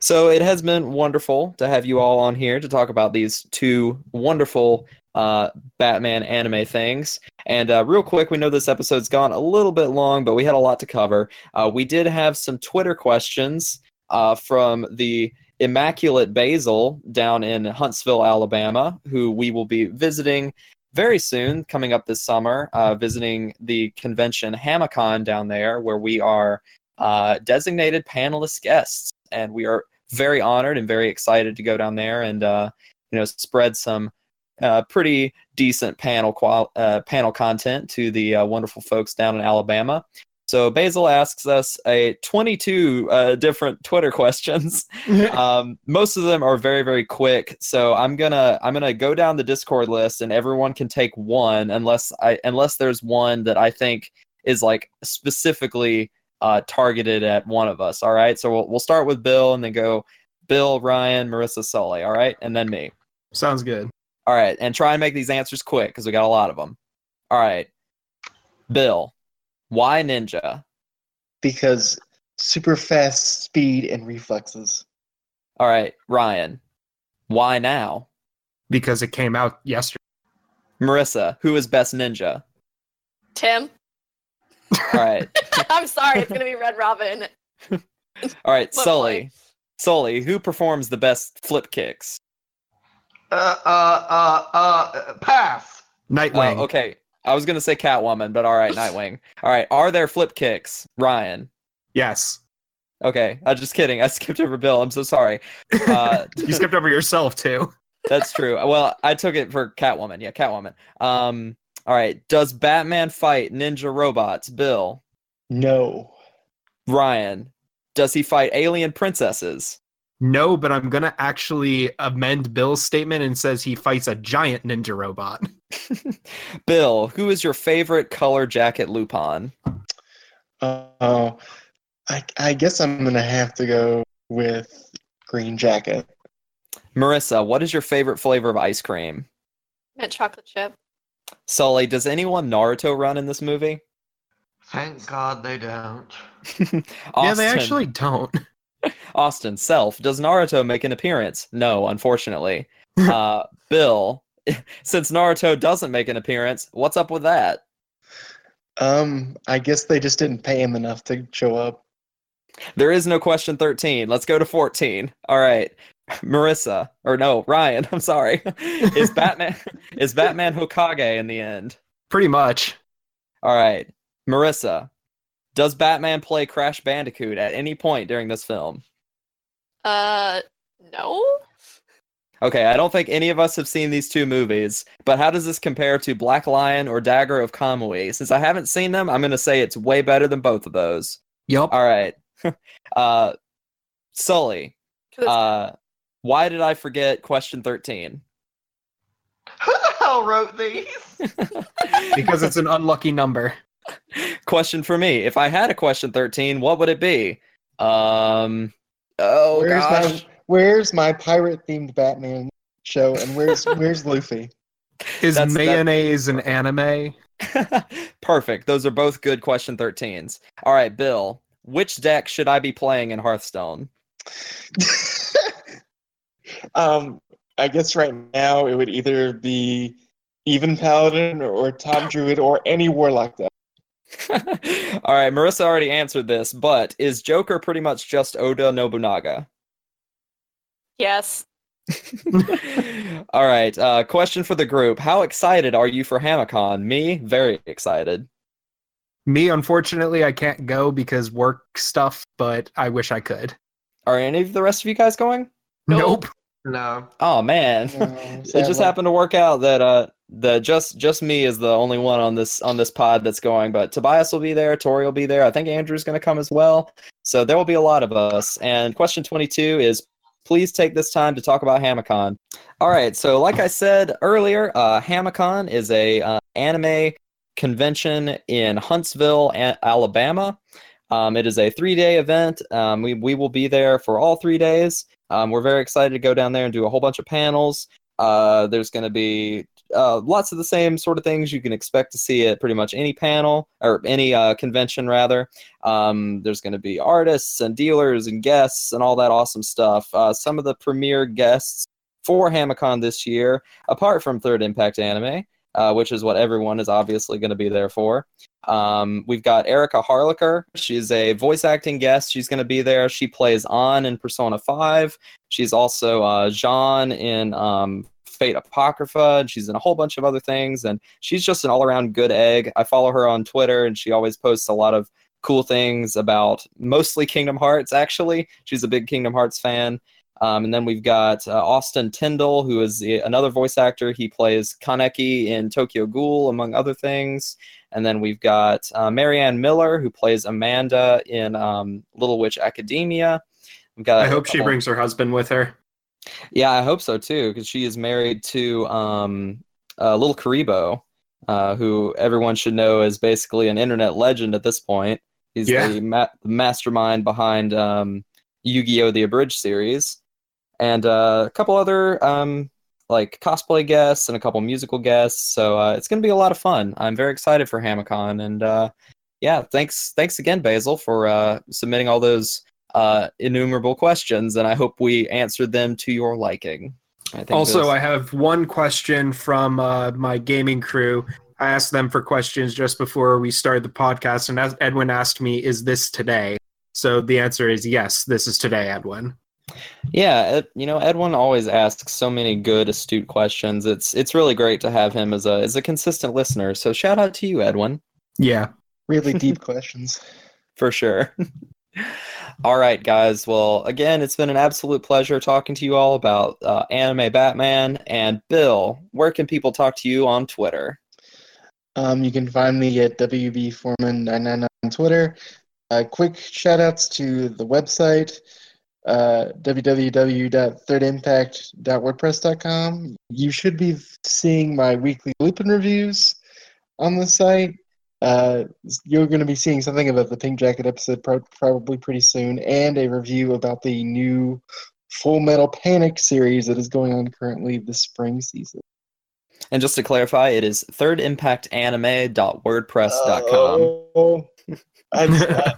So it has been wonderful to have you all on here to talk about these two wonderful uh, Batman anime things. And uh, real quick, we know this episode's gone a little bit long, but we had a lot to cover. Uh, we did have some Twitter questions uh, from the Immaculate Basil down in Huntsville, Alabama, who we will be visiting very soon, coming up this summer, uh, visiting the convention Hamacon down there, where we are uh, designated panelist guests, and we are very honored and very excited to go down there and uh, you know spread some uh, pretty decent panel qual- uh, panel content to the uh, wonderful folks down in Alabama. So Basil asks us a 22 uh, different Twitter questions. um, most of them are very very quick. So I'm gonna I'm gonna go down the Discord list and everyone can take one unless I unless there's one that I think is like specifically uh, targeted at one of us. All right. So we'll we'll start with Bill and then go Bill, Ryan, Marissa, Sully. All right, and then me. Sounds good. All right, and try and make these answers quick because we got a lot of them. All right, Bill, why ninja? because super fast speed and reflexes. All right, Ryan, why now? Because it came out yesterday. Marissa, who is best ninja? Tim. All right, I'm sorry, it's gonna be Red Robin. all right, Flip Sully. Sully, who performs the best flip kicks? Uh, uh, uh, uh, pass. Nightwing. Oh, okay, I was gonna say Catwoman, but all right, Nightwing. All right, are there flip kicks? Ryan. Yes. Okay, I'm just kidding. I skipped over Bill. I'm so sorry. Uh, You skipped over yourself too. That's true. Well, I took it for Catwoman. Yeah, Catwoman. Um, all right. Does Batman fight ninja robots? Bill. No. Ryan. Does he fight alien princesses? No, but I'm gonna actually amend Bill's statement and says he fights a giant ninja robot. Bill, who is your favorite color jacket Lupin? Uh, I, I guess I'm gonna have to go with Green Jacket. Marissa, what is your favorite flavor of ice cream? Mint chocolate chip. Sully, does anyone Naruto run in this movie? Thank God they don't. Austin, Yeah, they actually don't. Austin, self, does Naruto make an appearance? No, unfortunately. uh, Bill, since Naruto doesn't make an appearance, what's up with that? Um, I guess they just didn't pay him enough to show up. There is no question 13. Let's go to 14. All right. Marissa, or no, Ryan, I'm sorry. is Batman is Batman Hokage in the end? Pretty much. All right. Marissa, does Batman play Crash Bandicoot at any point during this film? Uh, no. Okay, I don't think any of us have seen these two movies, but how does this compare to Black Lion or Dagger of Kamui? Since I haven't seen them, I'm going to say it's way better than both of those. Yup. All right. uh Sully, uh why did I forget question 13? Who the hell wrote these? Because it's an unlucky number. Question for me. If I had a question 13, what would it be? Um oh where's gosh. my Where's my pirate themed Batman show? And where's where's Luffy? Is That's- that- mayonnaise an anime? Perfect. Those are both good question 13s. All right, Bill, which deck should I be playing in Hearthstone? um, I guess right now it would either be even Paladin or Taunt Druid or any Warlock deck. All right, Marissa already answered this, but is Joker pretty much just Oda Nobunaga? Yes. All right, uh, question for the group. How excited are you for Hamicon? Me, very excited. Me, unfortunately, I can't go because work stuff, but I wish I could. Are any of the rest of you guys going? Nope. No. Oh man, No, it just happened to work out that uh that just just me is the only one on this on this pod that's going, but Tobias will be there, Tori will be there. I think Andrew's going to come as well. So there will be a lot of us. And question 22 is please take this time to talk about Hamicon. All right, so like I said earlier, uh Hamicon is a uh, anime convention in Huntsville, A- Alabama. Um, it is a three-day event. Um, we we will be there for all three days. Um, we're very excited to go down there and do a whole bunch of panels. Uh, there's going to be uh, lots of the same sort of things you can expect to see at pretty much any panel or any uh, convention, rather. Um, there's going to be artists and dealers and guests and all that awesome stuff. Uh, some of the premier guests for Hamicon this year, apart from Third Impact Anime, uh, which is what everyone is obviously going to be there for. Um, we've got Erica Harlacher. She's a voice acting guest. She's going to be there. She plays Ann in Persona 5. She's also uh, Jean in um, Fate Apocrypha. And she's in a whole bunch of other things. And she's just an all around good egg. I follow her on Twitter, and she always posts a lot of cool things about mostly Kingdom Hearts, actually. She's a big Kingdom Hearts fan. Um, and then we've got uh, Austin Tindle, who is the, another voice actor. He plays Kaneki in Tokyo Ghoul, among other things. And then we've got uh, Marianne Miller, who plays Amanda in um, Little Witch Academia. We've got I hope she brings her husband with her. Yeah, I hope so too, because she is married to um, uh, LittleKuriboh, uh, who everyone should know is basically an internet legend at this point. He's Yeah. the ma- mastermind behind um, Yu-Gi-Oh! The Abridged series, and uh, a couple other um, like cosplay guests and a couple musical guests. So uh, it's going to be a lot of fun. I'm very excited for Hamicon, and uh, yeah, thanks thanks again, Basil, for uh, submitting all those uh, innumerable questions, and I hope we answered them to your liking. I think Also, this- I have one question from uh, my gaming crew. I asked them for questions just before we started the podcast, and as Edwin asked me, "Is this today?" So the answer is yes. This is today, Edwin. yeah, Ed, you know, Edwin always asks so many good, astute questions. It's it's really great to have him as a as a consistent listener. So shout out to you, Edwin, Yeah. Really deep questions. for sure. all right, guys. Well, again, it's been an absolute pleasure talking to you all about uh, anime Batman. And Bill, where can people talk to you on Twitter? Um, you can find me at WBForeman999 on Twitter. Uh, quick shout outs to the website. uh, www.thirdimpact.wordpress.com. You should be seeing my weekly Lupin reviews on the site. Uh, you're going to be seeing something about the Pink Jacket episode pro- probably pretty soon, and a review about the new Full Metal Panic series that is going on currently this spring season. And just to clarify, it is thirdimpactanime.wordpress.com. Oh, I'm, I-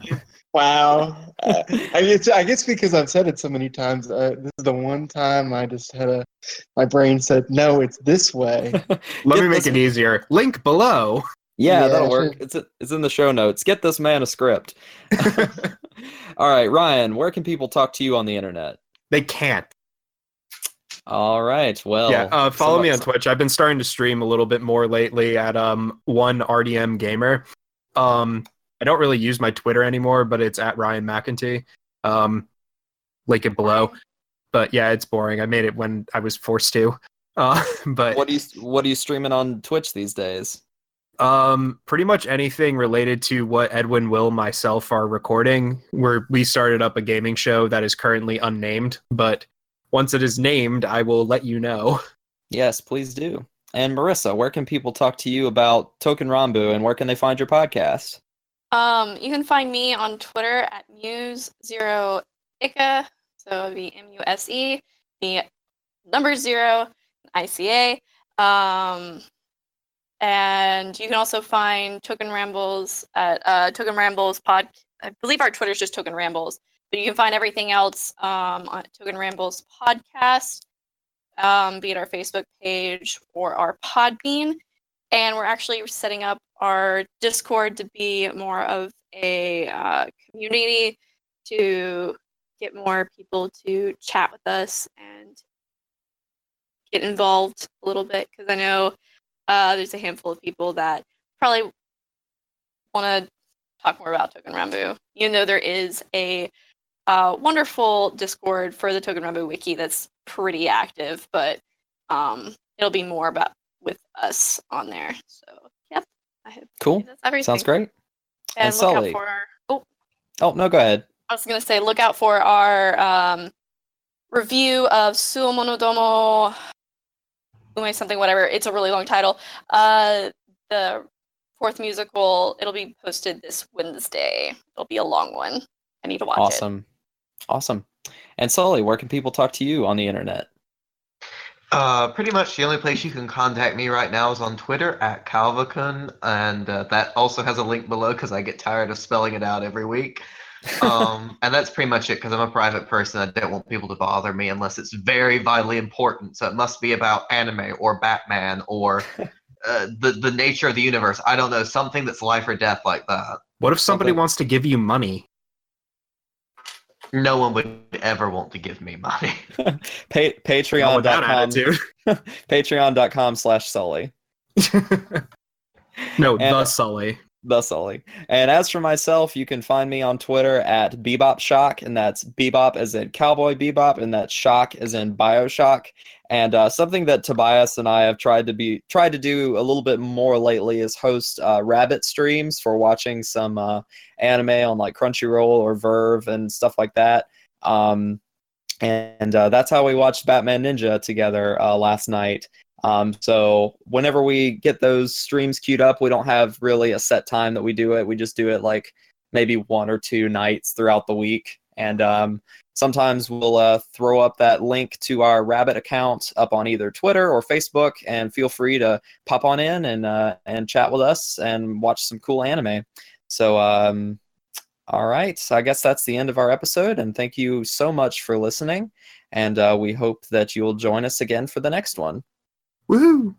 wow. Uh, I guess I guess because I've said it so many times. Uh, this is the one time I just had a. My brain said, "No, it's this way." Let Get me make this- it easier. Link below. Yeah, Yeah, that'll work. It's it's in the show notes. Get this man a script. All right, Ryan, where can people talk to you on the internet? They can't. All right. Well, yeah, uh, follow some- me on Twitch. I've been starting to stream a little bit more lately at um one RDM gamer. Um, I don't really use my Twitter anymore, but it's at Ryan McEntee. Um, link it below. But yeah, it's boring. I made it when I was forced to. Uh, but What do you what are you streaming on Twitch these days? Um, pretty much anything related to what Edwin, Will, myself are recording. Where we started up a gaming show that is currently unnamed, but once it is named, I will let you know. Yes, please do. And Marissa, where can people talk to you about Touken Ranbu and where can they find your podcast? Um, you can find me on Twitter at Muse Zero Ica. So it'd be M U S E, the number zero, I C A. Um, and you can also find Token Rambles at uh, Token Rambles Pod. I believe our Twitter is just Token Rambles, but you can find everything else um, on Token Rambles podcast, um, be it our Facebook page or our Podbean and we're actually setting up our discord to be more of a uh, community to get more people to chat with us and get involved a little bit because i know uh, there's a handful of people that probably want to talk more about touken ranbu even though there is a uh, wonderful discord for the touken ranbu wiki that's pretty active but um, it'll be more about with us on there. So, yep. I hope Cool. Sounds great. And, And look out Sully. for our. Oh, Oh, no, go ahead. I was gonna say, look out for our um, review of Suo Monodomo Ume something, whatever. It's a really long title. Uh, the fourth musical. It'll be posted this Wednesday. It'll be a long one. I need to watch it. Awesome. Awesome. And Sully, where can people talk to you on the internet? Uh, pretty much the only place you can contact me right now is on Twitter at Calvacun, and uh, that also has a link below because I get tired of spelling it out every week. Um, and that's pretty much it because I'm a private person. I don't want people to bother me unless it's very vitally important. So it must be about anime or Batman or uh, the the nature of the universe. I don't know something that's life or death like that. What if somebody Something- wants to give you money? No one would ever want to give me money. Pa- Not with that Patreon.com. Patreon.com slash Sully. no, And- the Sully. The Sully. And as for myself, you can find me on Twitter at Bebop Shock, and that's Bebop as in Cowboy Bebop, and that's Shock as in Bioshock. And uh, something that Tobias and I have tried to be tried to do a little bit more lately is host uh, rabbit streams for watching some uh, anime on like Crunchyroll or VRV and stuff like that. Um, and uh, that's how we watched Batman Ninja together uh, last night. Um, so whenever we get those streams queued up, we don't have really a set time that we do it. We just do it like maybe one or two nights throughout the week. And um, sometimes we'll uh, throw up that link to our Rabbit account up on either Twitter or Facebook. And feel free to pop on in and uh, and chat with us and watch some cool anime. So um, all right, so I guess that's the end of our episode. And thank you so much for listening. And uh, we hope that you'll join us again for the next one. Woohoo!